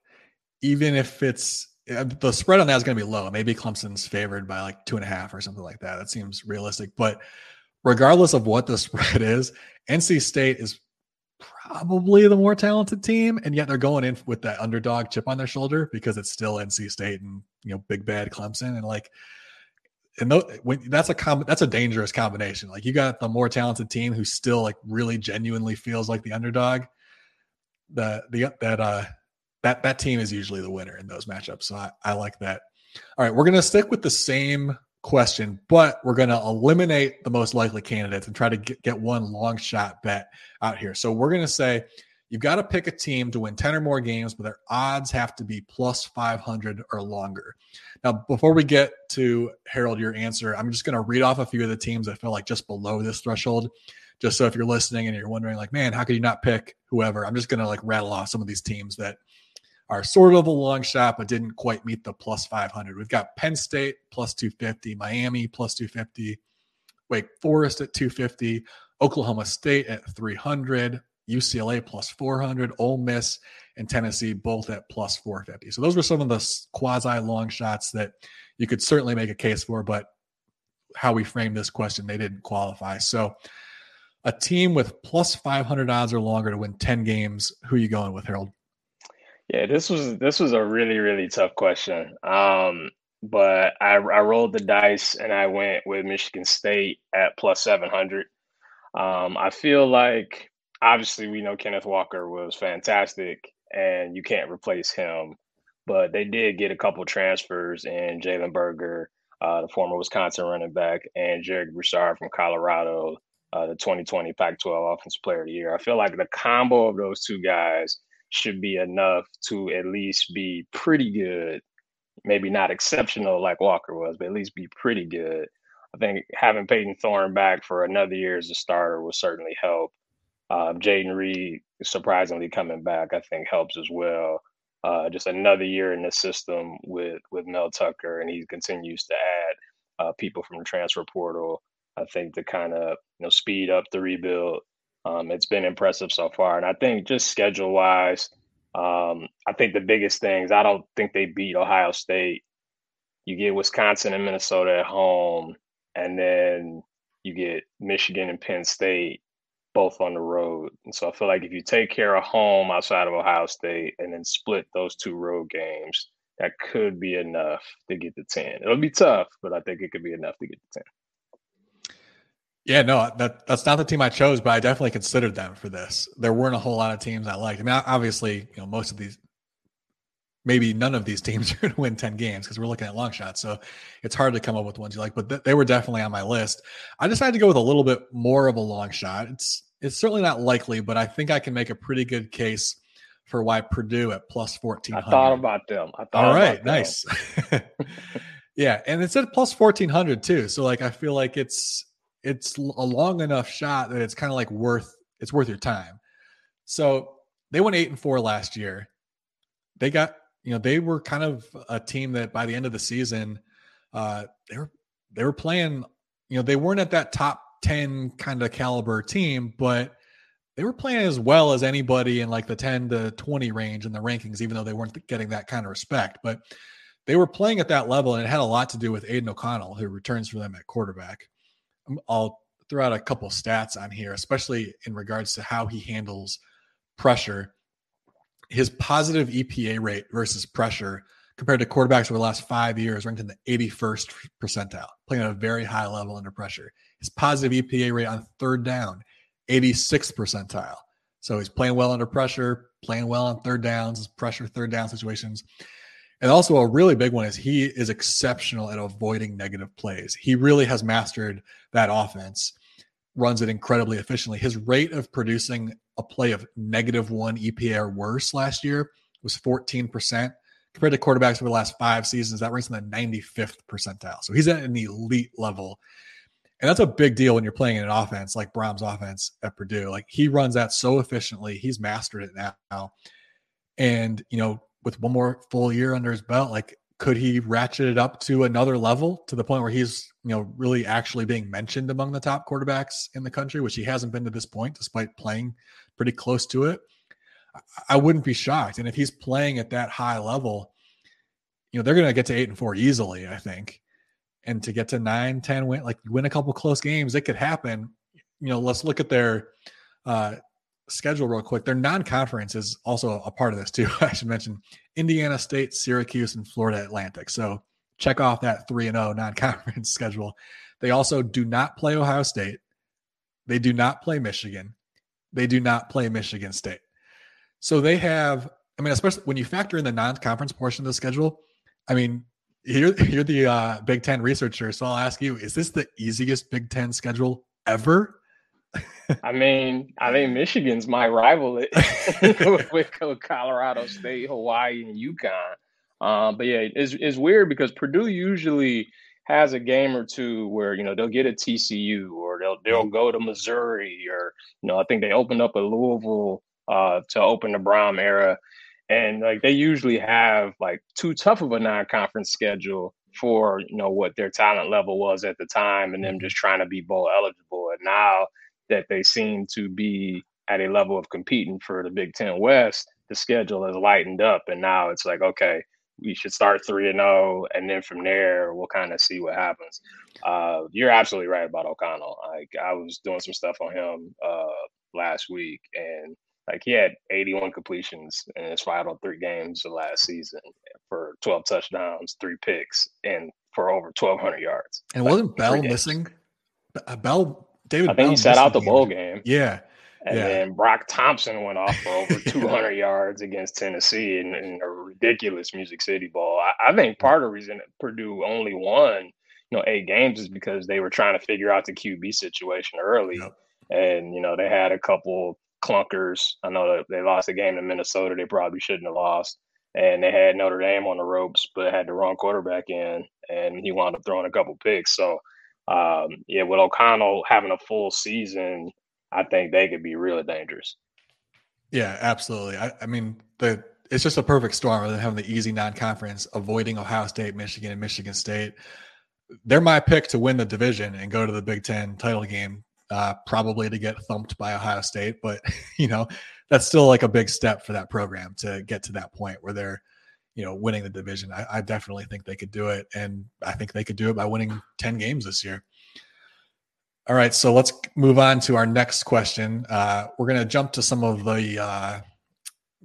even if it's the spread on that is going to be low. Maybe Clemson's favored by like two and a half or something like that. That seems realistic. But regardless of what the (laughs) spread is, NC State is probably the more talented team, and yet they're going in with that underdog chip on their shoulder because it's still NC State and you know big bad Clemson, and like, and when, that's a com- that's a dangerous combination. Like you got the more talented team who still like really genuinely feels like the underdog. The the that uh that that team is usually the winner in those matchups. So I, I like that. All right, we're gonna stick with the same question, but we're going to eliminate the most likely candidates and try to get, get one long shot bet out here. So we're going to say you've got to pick a team to win 10 or more games, but their odds have to be plus 500 or longer. Now, before we get to Harold, your answer, I'm just going to read off a few of the teams that feel like just below this threshold. Just so if you're listening and you're wondering, like, man, how could you not pick whoever? I'm just going to like rattle off some of these teams that are sort of a long shot, but didn't quite meet the plus 500. We've got Penn State plus 250, Miami plus 250, Wake Forest at 250, Oklahoma State at 300, UCLA plus 400, Ole Miss and Tennessee both at plus 450. So those were some of the quasi long shots that you could certainly make a case for, but how we framed this question, they didn't qualify. So a team with plus 500 odds or longer to win 10 games, who are you going with, Harold? Yeah, this was this was a really really tough question. Um, but I I rolled the dice and I went with Michigan State at plus seven hundred. Um, I feel like obviously we know Kenneth Walker was fantastic, and you can't replace him. But they did get a couple transfers in Jalen Berger, uh, the former Wisconsin running back, and Jarek Broussard from Colorado, uh, the 2020 Pac-12 Offensive Player of the Year. I feel like the combo of those two guys should be enough to at least be pretty good. Maybe not exceptional like Walker was, but at least be pretty good. I think having Payton Thorne back for another year as a starter will certainly help. Uh, Jayden Reed surprisingly coming back, I think helps as well. Uh, just another year in the system with with Mel Tucker, and he continues to add uh, people from the transfer portal. I think to kind of you know speed up the rebuild. Um, it's been impressive so far, and I think just schedule wise, um, I think the biggest things. I don't think they beat Ohio State. You get Wisconsin and Minnesota at home, and then you get Michigan and Penn State both on the road. And so I feel like if you take care of home outside of Ohio State and then split those two road games, that could be enough to get the 10. It'll be tough, but I think it could be enough to get the 10. Yeah, no, that that's not the team I chose, but I definitely considered them for this. There weren't a whole lot of teams I liked. I mean, obviously, you know, most of these, maybe none of these teams (laughs) are going to win ten games because we're looking at long shots. So it's hard to come up with ones you like. But th- they were definitely on my list. I decided to go with a little bit more of a long shot. It's it's certainly not likely, but I think I can make a pretty good case for why Purdue at plus fourteen. I thought about them. I thought. All right, nice. (laughs) yeah, and it's at plus fourteen hundred too. So like, I feel like it's it's a long enough shot that it's kind of like worth it's worth your time. So they went eight and four last year. They got you know they were kind of a team that by the end of the season, uh, they were they were playing. You know they weren't at that top ten kind of caliber team, but they were playing as well as anybody in like the ten to twenty range in the rankings, even though they weren't getting that kind of respect. But they were playing at that level, and it had a lot to do with Aidan O'Connell, who returns for them at quarterback. I'll throw out a couple stats on here, especially in regards to how he handles pressure. His positive EPA rate versus pressure compared to quarterbacks over the last five years ranked in the 81st percentile, playing at a very high level under pressure. His positive EPA rate on third down, 86th percentile. So he's playing well under pressure, playing well on third downs, pressure third down situations. And also a really big one is he is exceptional at avoiding negative plays. He really has mastered that offense. runs it incredibly efficiently. His rate of producing a play of negative one EPA or worse last year was 14%. Compared to quarterbacks over the last five seasons, that ranks in the 95th percentile. So he's at an elite level. And that's a big deal when you're playing in an offense like Brohm's offense at Purdue. Like he runs that so efficiently. He's mastered it now. And, you know, with one more full year under his belt, like could he ratchet it up to another level to the point where he's you know really actually being mentioned among the top quarterbacks in the country which he hasn't been to this point despite playing pretty close to it? I wouldn't be shocked. And if he's playing at that high level you know they're going to get to 8 and 4 easily i think. And to get to nine, ten, win like win a couple close games it could happen. You know let's look at their uh schedule real quick. Their non-conference is also a part of this too. (laughs) I should mention Indiana State, Syracuse, and Florida Atlantic. So check off that three and zero oh non-conference (laughs) schedule. They also do not play Ohio State. They do not play Michigan. They do not play Michigan State. So they have. I mean, especially when you factor in the non-conference portion of the schedule. I mean, you're you're (laughs) the uh, Big Ten researcher, so I'll ask you: Is this the easiest Big Ten schedule ever? I mean, I think Michigan's my rival with, (laughs) (laughs) with, Colorado State, Hawaii, and UConn. Um, but yeah, it's, it's weird because Purdue usually has a game or two where you know they'll get a TCU or they'll they'll go to Missouri or you know I think they opened up a Louisville uh, to open the Brohm era, and like they usually have like too tough of a non-conference schedule for you know what their talent level was at the time and them mm-hmm. just trying to be bowl eligible. And now that they seem to be at a level of competing for the Big Ten West, the schedule has lightened up, and now it's like, okay, we should start three and zero, oh, and then from there we'll kind of see what happens. Uh, you're absolutely right about O'Connell. Like I was doing some stuff on him uh, last week, and like he had 81 completions in his final three games of last season for 12 touchdowns, three picks, and for over 1,200 yards. And like, wasn't Bell missing? Bell David. I think Bell he sat out the bowl game. Yeah. And yeah. then Brock Thompson went off for over (laughs) 200 yards against Tennessee in, in, a ridiculous Music City Bowl. I, I, think part of the reason Purdue only won, you know, eight games is because they were trying to figure out the QB situation early, yep. and you know they had a couple clunkers. I know that they lost a game to Minnesota. They probably shouldn't have lost, and they had Notre Dame on the ropes, but had the wrong quarterback in, and he wound up throwing a couple picks. So um, yeah, with O'Connell having a full season, I think they could be really dangerous. Yeah, absolutely. I, I mean, the it's just a perfect storm rather than having the easy non-conference, avoiding Ohio State, Michigan, and Michigan State. They're my pick to win the division and go to the Big Ten title game, uh, probably to get thumped by Ohio State. But (laughs) you know, that's still like a big step for that program to get to that point where they're you know, winning the division. I, I, definitely think they could do it, and I think they could do it by winning ten games this year. All right, so let's move on to our next question. Uh, we're going to jump to some of the uh,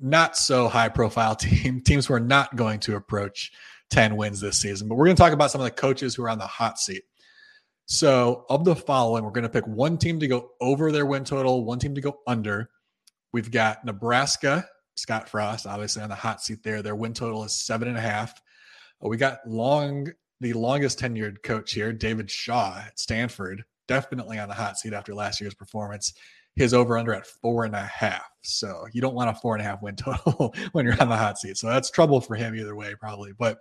not so high profile (laughs) team teams who are not going to approach ten wins this season, but we're going to talk about some of the coaches who are on the hot seat. So, of the following, we're going to pick one team to go over their win total, one team to go under. We've got Nebraska Scott Frost, obviously on the hot seat there. Their win total is seven and a half. We got long, the longest tenured coach here, David Shaw at Stanford, definitely on the hot seat after last year's performance. His over under at four and a half. So you don't want a four and a half win (laughs) total when you're on the hot seat. So that's trouble for him either way, probably. But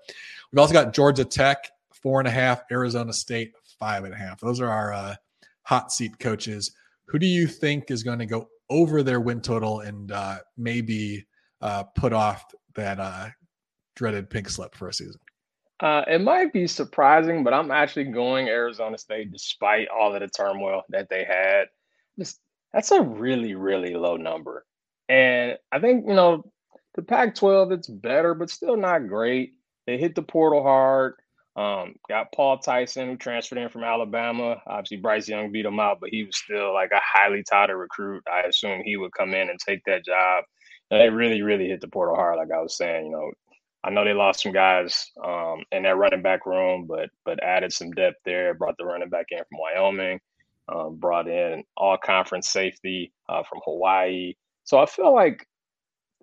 we've also got Georgia Tech, four and a half, Arizona State, five and a half. Those are our uh, hot seat coaches. Who do you think is going to go over their win total and uh, maybe uh, put off that uh, dreaded pink slip for a season? Uh, it might be surprising, but I'm actually going Arizona State despite all of the turmoil that they had. Just, that's a really, really low number. And I think, you know, the Pac 12, it's better, but still not great. They hit the portal hard. Um, got Paul Tyson, who transferred in from Alabama. Obviously, Bryce Young beat him out, but he was still like a highly touted recruit. I assume he would come in and take that job. And they really, really hit the portal hard, like I was saying. You know, I know they lost some guys um, in that running back room, but but added some depth there. Brought the running back in from Wyoming. Um, brought in all conference safety uh, from Hawaii. So I feel like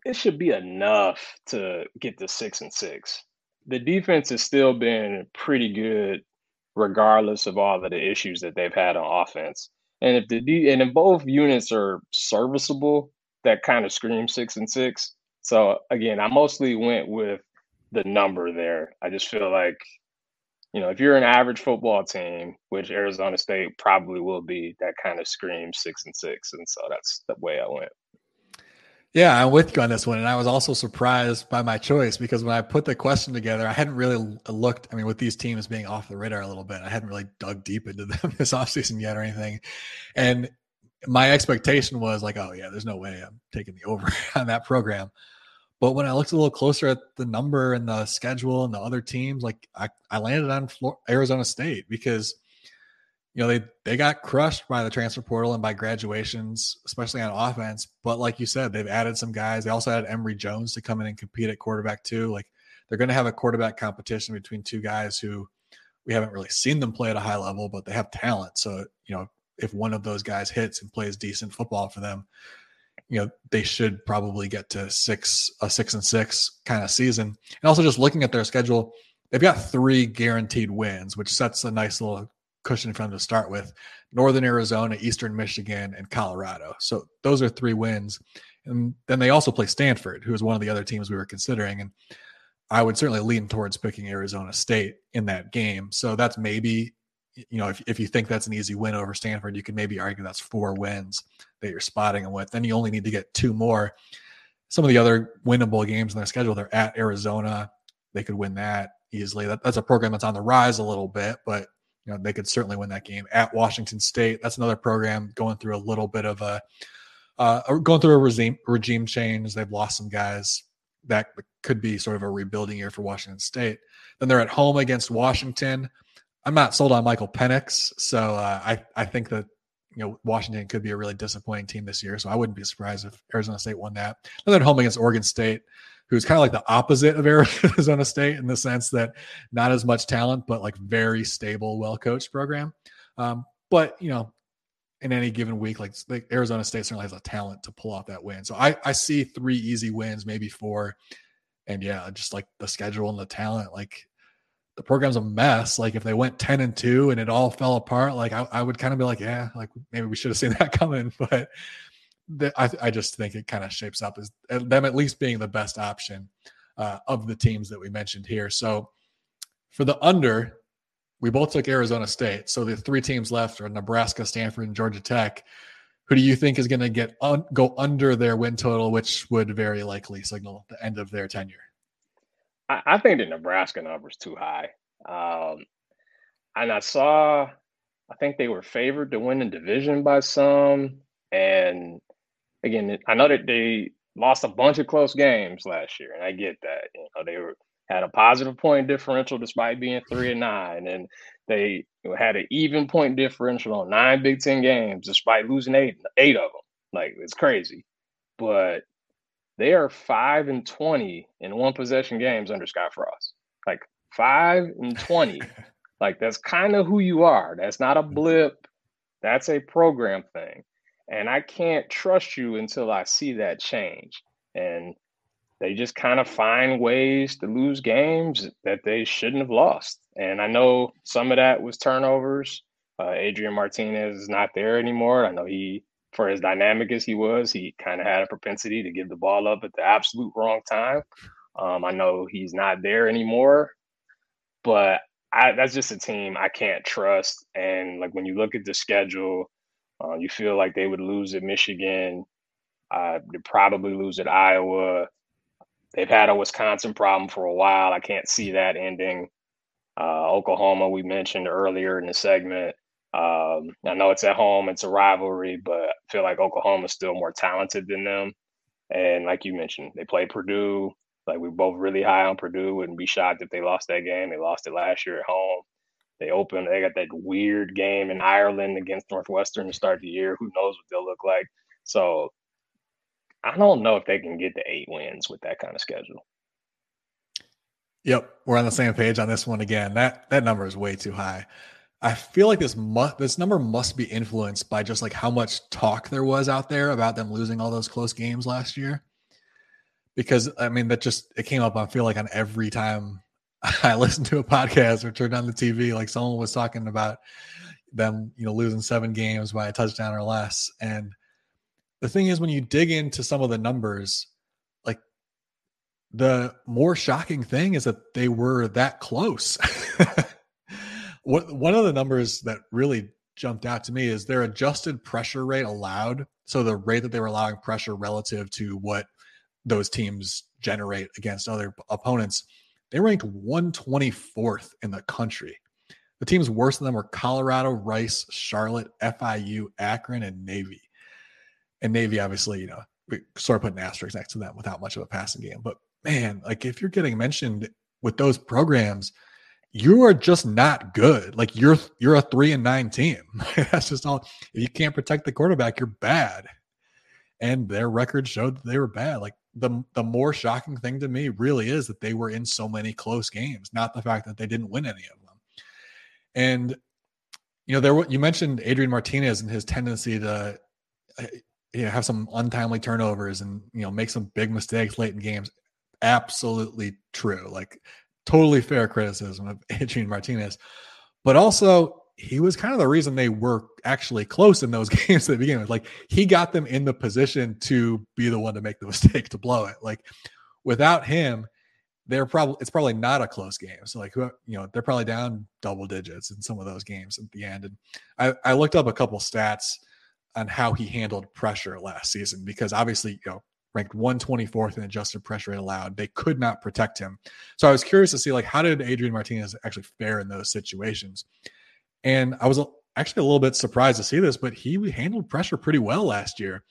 it should be enough to get to six and six the defense has still been pretty good, regardless of all of the issues that they've had on offense. And if the D and if both units are serviceable, that kind of screams six and six. So again, I mostly went with the number there. I just feel like, you know, if you're an average football team, which Arizona State probably will be, that kind of screams six and six. And so that's the way I went. Yeah, I'm with you on this one. And I was also surprised by my choice because when I put the question together, I hadn't really looked. I mean, with these teams being off the radar a little bit, I hadn't really dug deep into (laughs) them this offseason yet or anything. And my expectation was like, oh, yeah, there's no way I'm taking the over (laughs) on that program. But when I looked a little closer at the number and the schedule and the other teams, like I, I landed on Arizona State because you know, they they got crushed by the transfer portal and by graduations, especially on offense. But like you said, they've added some guys. They also had Emory Jones to come in and compete at quarterback too. Like they're going to have a quarterback competition between two guys who we haven't really seen them play at a high level, but they have talent. So you know, if one of those guys hits and plays decent football for them, you know, they should probably get to six a six and six kind of season. And also just looking at their schedule, they've got three guaranteed wins, which sets a nice little cushion them to start with Northern Arizona, Eastern Michigan, and Colorado. So those are three wins. And then they also play Stanford, who is one of the other teams we were considering. And I would certainly lean towards picking Arizona State in that game. So that's maybe, you know, if, if you think that's an easy win over Stanford, you can maybe argue that's four wins that you're spotting them with. Then you only need to get two more. Some of the other winnable games in their schedule, they're at Arizona. They could win that easily. That, that's a program that's on the rise a little bit, but you know they could certainly win that game at Washington State. That's another program going through a little bit of a uh, going through a regime regime change. They've lost some guys that could be sort of a rebuilding year for Washington State. Then they're at home against Washington. I'm not sold on Michael Penix, so uh, I I think that you know Washington could be a really disappointing team this year. So I wouldn't be surprised if Arizona State won that. Then they're at home against Oregon State who's kind of like the opposite of (laughs) Arizona State in the sense that not as much talent, but like very stable, well coached program. Um, but you know, in any given week, like, like, Arizona State certainly has a talent to pull off that win. So I, I see three easy wins, maybe four. And yeah, just like the schedule and the talent, like the program's a mess. Like if they went 10 and 2 and it all fell apart, like I, I would kind of be like, yeah, like maybe we should have seen (laughs) that coming. But I, I just think it kind of shapes up as uh, them at least being the best option uh, of the teams that we mentioned here. So for the under, we both took Arizona State. So the three teams left are Nebraska, Stanford, and Georgia Tech. Who do you think is going to get un- go under their win total, which would very likely signal the end of their tenure? I, I think the Nebraska number is too high. Um, and I saw, I think they were favored to win the division by some, and again, I know that they lost a bunch of close games last year, and I get that. You know, they were had a positive point differential despite being three and nine, and they had an even point differential on nine Big Ten games despite losing eight eight of them. Like it's crazy, but they are five and twenty in one possession games under Scott Frost. Like five and twenty. (laughs) like that's kind of who you are. That's not a blip. That's a program thing. And I can't trust you until I see that change. And they just kind of find ways to lose games that they shouldn't have lost. And I know some of that was turnovers. Uh, Adrian Martinez is not there anymore. I know he, for as dynamic as he was, he kind of had a propensity to give the ball up at the absolute wrong time. Um, I know he's not there anymore, but I, that's just a team I can't trust. And like when you look at the schedule, uh, you feel like they would lose at Michigan. Uh, they probably lose at Iowa. They've had a Wisconsin problem for a while. I can't see that ending. Uh, Oklahoma, we mentioned earlier in the segment. Um, I know it's at home, it's a rivalry, but I feel like Oklahoma's still more talented than them. And like you mentioned, they play Purdue. Like we're both really high on Purdue. Wouldn't be shocked if they lost that game. They lost it last year at home. They open. They got that weird game in Ireland against Northwestern to start the year. Who knows what they'll look like? So I don't know if they can get the eight wins with that kind of schedule. Yep, we're on the same page on this one again. That that number is way too high. I feel like this must this number must be influenced by just like how much talk there was out there about them losing all those close games last year. Because I mean that just it came up I feel like on every time (laughs) I listened to a podcast or turned on the TV, like someone was talking about them, you know, losing seven games by a touchdown or less. And the thing is, when you dig into some of the numbers, like the more shocking thing is that they were that close. (laughs) what one of the numbers that really jumped out to me is their adjusted pressure rate allowed. So the rate that they were allowing pressure relative to what those teams generate against other opponents, they ranked 124th in the country. The teams worse than them were Colorado, Rice, Charlotte, FIU, Akron, and Navy. And Navy, obviously, you know, we sort of put an asterisk next to them without much of a passing game. But man, like if you're getting mentioned with those programs, you are just not good. Like you're you're a three and nine team. (laughs) That's just all. If you can't protect the quarterback, you're bad. And their record showed that they were bad. Like the the more shocking thing to me really is that they were in so many close games, not the fact that they didn't win any of them. And you know, there you mentioned Adrian Martinez and his tendency to uh, you know have some untimely turnovers and you know make some big mistakes late in games. Absolutely true. Like totally fair criticism of (laughs) Adrian Martinez, but also he was kind of the reason they were actually close in those (laughs) games at the beginning. Like he got them in the position to be the one to make the (laughs) mistake to blow it. Like without him, they're probably it's probably not a close game. So like you know they're probably down double digits in some of those games at the end. And I, I looked up a couple stats on how he handled pressure last season because obviously you know ranked 124th in adjusted pressure rate allowed. They could not protect him. So I was curious to see like how did Adrian Martinez actually fare in those situations. And I was actually a little bit surprised to see this, but he handled pressure pretty well last year.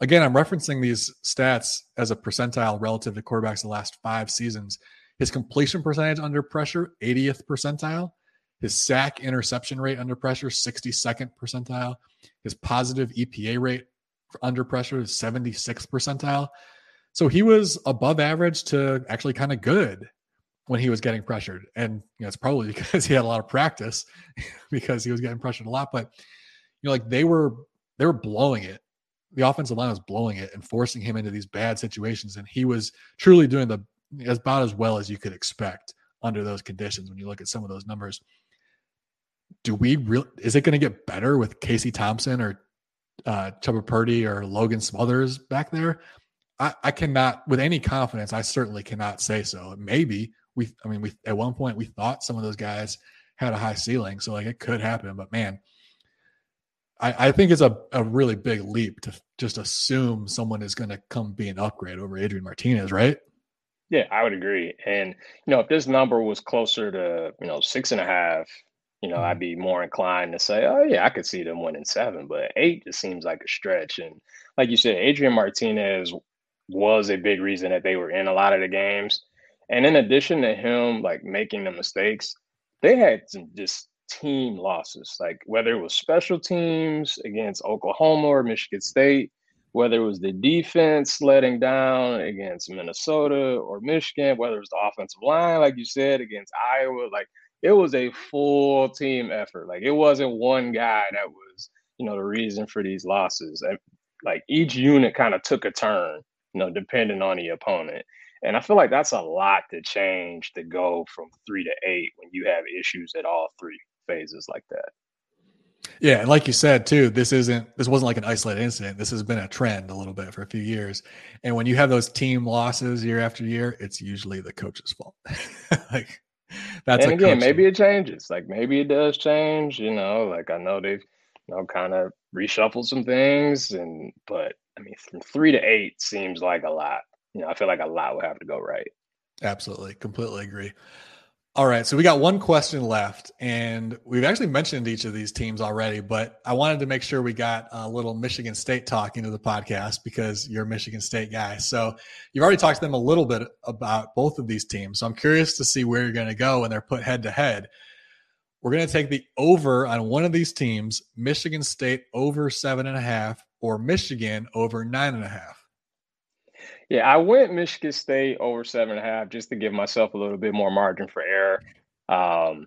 Again, I'm referencing these stats as a percentile relative to quarterbacks the last five seasons. His completion percentage under pressure, 80th percentile. His sack interception rate under pressure, 62nd percentile. His positive EPA rate under pressure is 76th percentile. So he was above average to actually kind of good when he was getting pressured. And you know, it's probably (laughs) because he had a lot of practice (laughs) because he was getting pressured a lot. But you know, like they were they were blowing it. The offensive line was blowing it and forcing him into these bad situations. And he was truly doing the as about as well as you could expect under those conditions when you look at some of those numbers. Do we really is it going to get better with Casey Thompson or uh Chubba Purdy or Logan Smothers back there? I, I cannot with any confidence, I certainly cannot say so. Maybe we I mean we at one point we thought some of those guys had a high ceiling, so like it could happen. But man, I, I think it's a, a really big leap to just assume someone is going to come be an upgrade over Adrian Martinez, right? Yeah, I would agree. And you know, if this number was closer to you know six and a half, you know, mm-hmm. I'd be more inclined to say, oh yeah, I could see them winning seven. But eight just seems like a stretch. And like you said, Adrian Martinez was a big reason that they were in a lot of the games. And in addition to him like making the mistakes, they had some just team losses, like whether it was special teams against Oklahoma or Michigan State, whether it was the defense letting down against Minnesota or Michigan, whether it was the offensive line, like you said, against Iowa, like it was a full team effort. Like it wasn't one guy that was, you know, the reason for these losses. And like each unit kind of took a turn, you know, depending on the opponent. And I feel like that's a lot to change to go from three to eight when you have issues at all three phases like that. Yeah, and like you said too, this isn't this wasn't like an isolated incident. This has been a trend a little bit for a few years. And when you have those team losses year after year, it's usually the coach's fault. (laughs) like that's and again, maybe it changes. Like maybe it does change. You know, like I know they've you know kind of reshuffled some things, and but I mean, from three to eight seems like a lot you know, I feel like a lot would have to go right. Absolutely. Completely agree. All right. So we got one question left, and we've actually mentioned each of these teams already, but I wanted to make sure we got a little Michigan State talk into the podcast because you're a Michigan State guy. So you've already talked to them a little bit about both of these teams. So I'm curious to see where you're going to go when they're put head to head. We're going to take the over on one of these teams Michigan State over seven and a half or Michigan over nine and a half. Yeah, I went Michigan State over seven and a half just to give myself a little bit more margin for error. Um,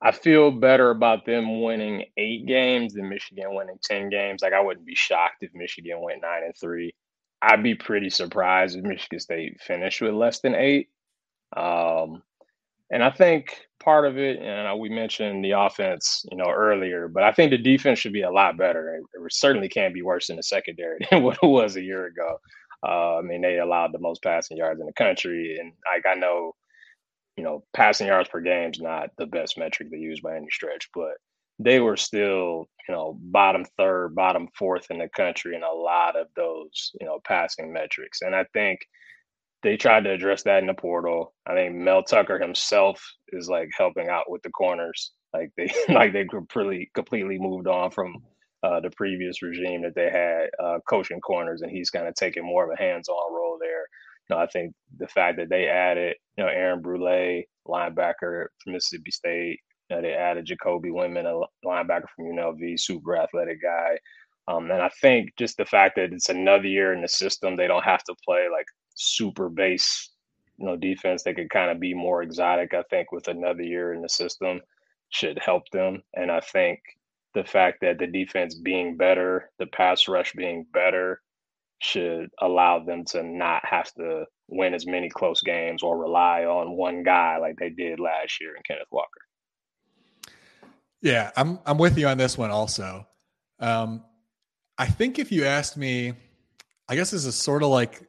I feel better about them winning eight games than Michigan winning 10 games. Like, I wouldn't be shocked if Michigan went nine and three. I'd be pretty surprised if Michigan State finished with less than eight. Um, and I think part of it, and we mentioned the offense, you know, earlier, but I think the defense should be a lot better. It, certainly can't be worse than the secondary (laughs) than what it was a year ago. Uh, I mean, they allowed the most passing yards in the country, and like I know, you know, passing yards per game is not the best metric to use by any stretch, but they were still, you know, bottom third, bottom fourth in the country in a lot of those, you know, passing metrics. And I think they tried to address that in the portal. I think Mel Tucker himself is like helping out with the corners. Like they (laughs) like they completely completely moved on from uh, the previous regime that they had uh, coaching corners, and he's kind of taking more of a hands-on role there. You know, I think the fact that they added, you know, Aaron Brule, linebacker from Mississippi State, you know, they added Jacoby Windmon, a linebacker from UNLV, super athletic guy. Um, and I think just the fact that it's another year in the system, they don't have to play like super base, you know, defense. They could kind of be more exotic. I think with another year in the system should help them. And I think the fact that the defense being better, the pass rush being better, should allow them to not have to win as many close games or rely on one guy like they did last year in Kenneth Walker. Yeah, I'm I'm with you on this one also. Um, I think if you asked me, I guess this is sort of like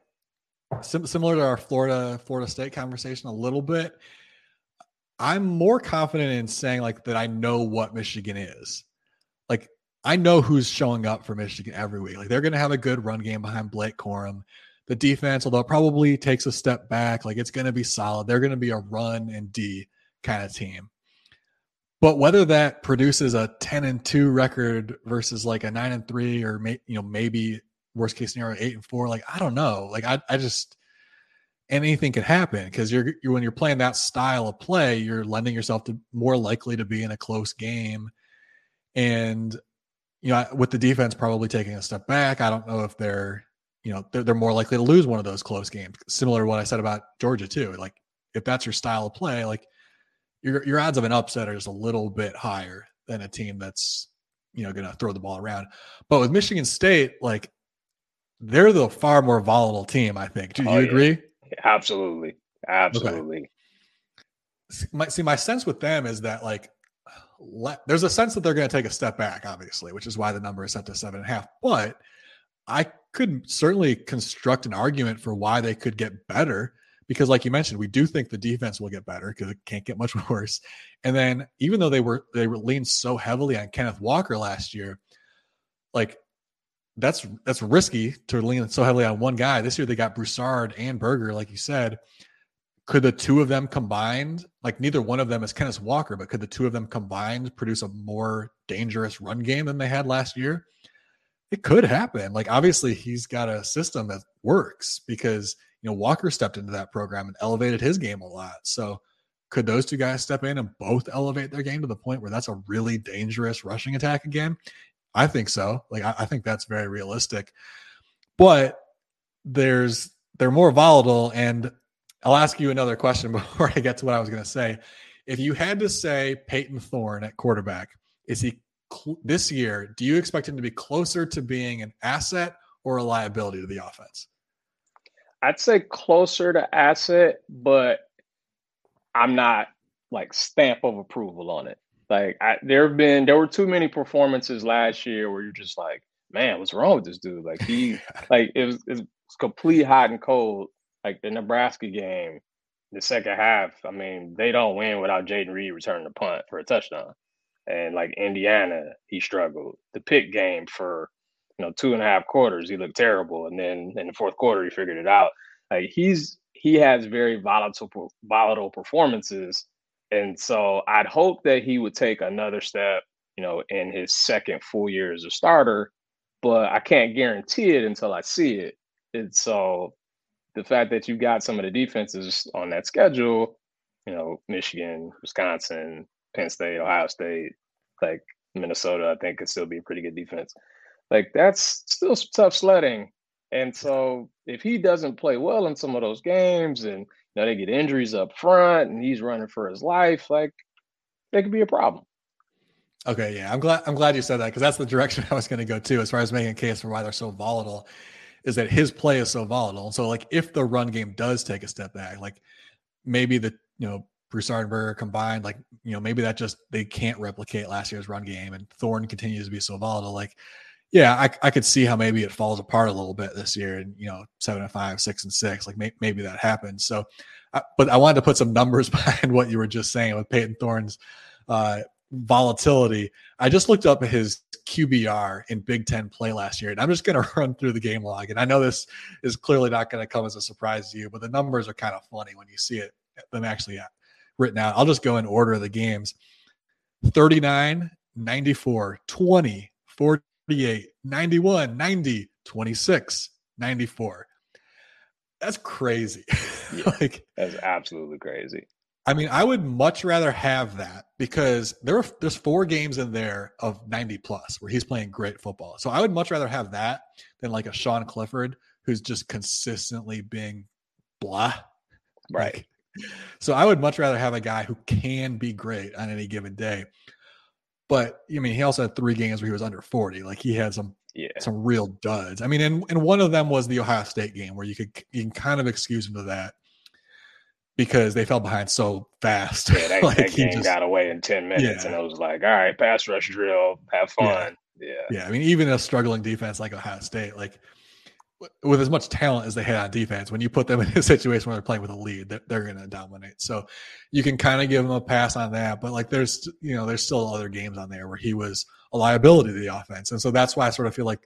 sim- similar to our Florida Florida State conversation a little bit. I'm more confident in saying like that I know what Michigan is. Like I know who's showing up for Michigan every week. Like they're going to have a good run game behind Blake Corum. The defense, although probably takes a step back, like it's going to be solid. They're going to be a run and D kind of team. But whether that produces a 10 and 2 record versus like a 9 and 3 or may, you know maybe worst case scenario 8 and 4 like I don't know. Like I I just anything could happen because you're, you're when you're playing that style of play, you're lending yourself to more likely to be in a close game. And you know, with the defense probably taking a step back, I don't know if they're, you know, they're, they're more likely to lose one of those close games. Similar to what I said about Georgia too. Like if that's your style of play, like your your odds of an upset are just a little bit higher than a team that's you know going to throw the ball around. But with Michigan State, like they're the far more volatile team. I think. Do oh, you agree? Absolutely, absolutely. Okay. My, see, my sense with them is that like let, there's a sense that they're going to take a step back, obviously, which is why the number is set to seven and a half. But I could certainly construct an argument for why they could get better because like you mentioned we do think the defense will get better because it can't get much (laughs) worse and then even though they were they were leaned so heavily on kenneth walker last year like that's that's risky to lean so heavily on one guy this year they got broussard and berger like you said could the two of them combined like neither one of them is kenneth walker but could the two of them combined produce a more dangerous run game than they had last year it could happen like obviously he's got a system that works because you know, Walker stepped into that program and elevated his game a lot. So could those two guys step in and both elevate their game to the point where that's a really dangerous rushing attack again? I think so. Like I, I think that's very realistic. But there's they're more volatile. And I'll ask you another question (laughs) before I get to what I was going to say. If you had to say Payton Thorne at quarterback, is he cl- this year? Do you expect him to be closer to being an asset or a liability to the offense? I'd say closer to asset, but I'm not like stamp of approval on it. Like I, there have been there were too many performances last year where you're just like, man, what's wrong with this dude? Like he (laughs) like it was, it was complete hot and cold. Like the Nebraska game, the second half. I mean, they don't win without Jayden Reed returning the punt for a touchdown. And like Indiana, he struggled. The pick game for you know two and a half quarters he looked terrible, and then in the fourth quarter he figured it out. Like he's he has very volatile volatile performances, and so I'd hope that he would take another step, you know, in his second full year as a starter. But I can't guarantee it until I see it. And so the fact that you got some of the defenses on that schedule, you know, Michigan, Wisconsin, Penn State, Ohio State, like Minnesota, I think could still be a pretty good defense. Like that's still tough sledding. And so if he doesn't play well in some of those games and you know they get injuries up front and he's running for his life, like that could be a problem. Okay, yeah. I'm glad I'm glad you said that because that's the direction (laughs) I was going to go too, as far as making a case for why they're so volatile, is that his play is so volatile. And so like if the run game does take a step back, like maybe the you know Bruce and Berger combined, like, you know, maybe that just they can't replicate last year's run game and Thorne continues to be so volatile. Like, yeah, I, I could see how maybe it falls apart a little bit this year and, you know, seven and five, six and six, like may, maybe that happens. So, uh, but I wanted to put some numbers (laughs) behind what you were just saying with Payton Thorne's uh, volatility. I just looked up his QBR in Big Ten play last year, and I'm just going (laughs) to run through the game log. And I know this is clearly not going to come as a surprise to you, but the numbers are kind of funny when you see it them actually uh, written out. I'll just go in order of the games 39, 94, 20, 48, 91, 90, 26, 94. That's crazy. (laughs) Yeah, like that's absolutely crazy. I mean, I would much rather have that because there are there's four games in there of 90 plus where he's playing great football. So I would much rather have that than like a Sean Clifford who's just consistently being blah. Right. Like, so I would much rather have a guy who can be great on any given day. But I mean, he also had three games where he was under 40. Like he had some yeah. some real duds. I mean, and, and one of them was the Ohio State game where you could you can kind of excuse him to that because they fell behind so fast. Yeah, that, (laughs) like that game just, got away in 10 minutes yeah. and it was like, all right, pass rush drill, have fun. Yeah. yeah. Yeah. I mean, even a struggling defense like Ohio State, like with as much talent as they had on defense, when you put them (laughs) in a situation where they're playing with a lead, they're, they're going to dominate. So you can kind of give them a pass on that. But like there's, you know, there's still other games on there where he was a liability to the offense. And so that's why I sort of feel like,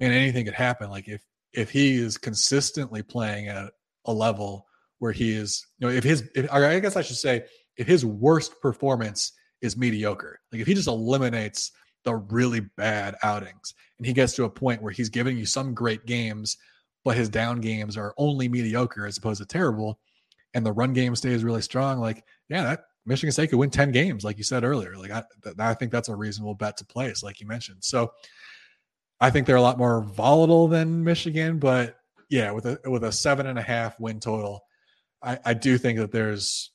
man, anything could happen. Like if, if he is consistently playing at a level where he is, you know, if his, if, I guess I should say, if his worst performance is mediocre, like if he just eliminates the really bad outings and he gets to a point where he's giving you some great games, but his down games are only mediocre as opposed to terrible, and the run game stays really strong, like, yeah, that Michigan State could win 10 games, like you said earlier. Like, I, I think that's a reasonable bet to place, like you mentioned. So, I think they're a lot more volatile than Michigan, but yeah, with a with a seven and a half win total, I, I do think that there's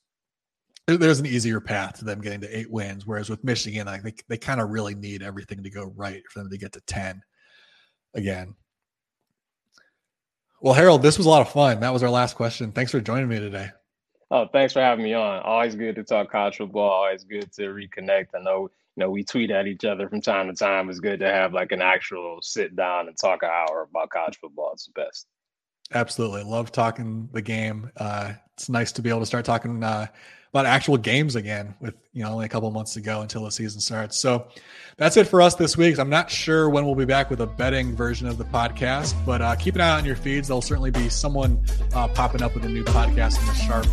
there's an easier path to them getting to eight wins. Whereas with Michigan, I think they kind of really need everything to go right for them to get to 10 again. Well, Harold, this was a lot of fun. That was our last question. Thanks for joining me today. Oh, thanks for having me on. Always good to talk college football. Always good to reconnect. I know, you know, we tweet at each other from time to time. It's good to have like an actual sit down and talk an hour about college football. It's the best. Absolutely. Love talking the game. Uh, it's nice to be able to start talking uh, about actual games again with, you know, only a couple months to go until the season starts. So that's it for us this week. I'm not sure when we'll be back with a betting version of the podcast, but uh, keep an eye on your feeds. There'll certainly be someone uh, popping up with a new podcast in the Sharp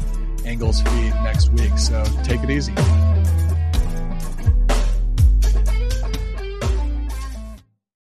Angles feed next week. So take it easy.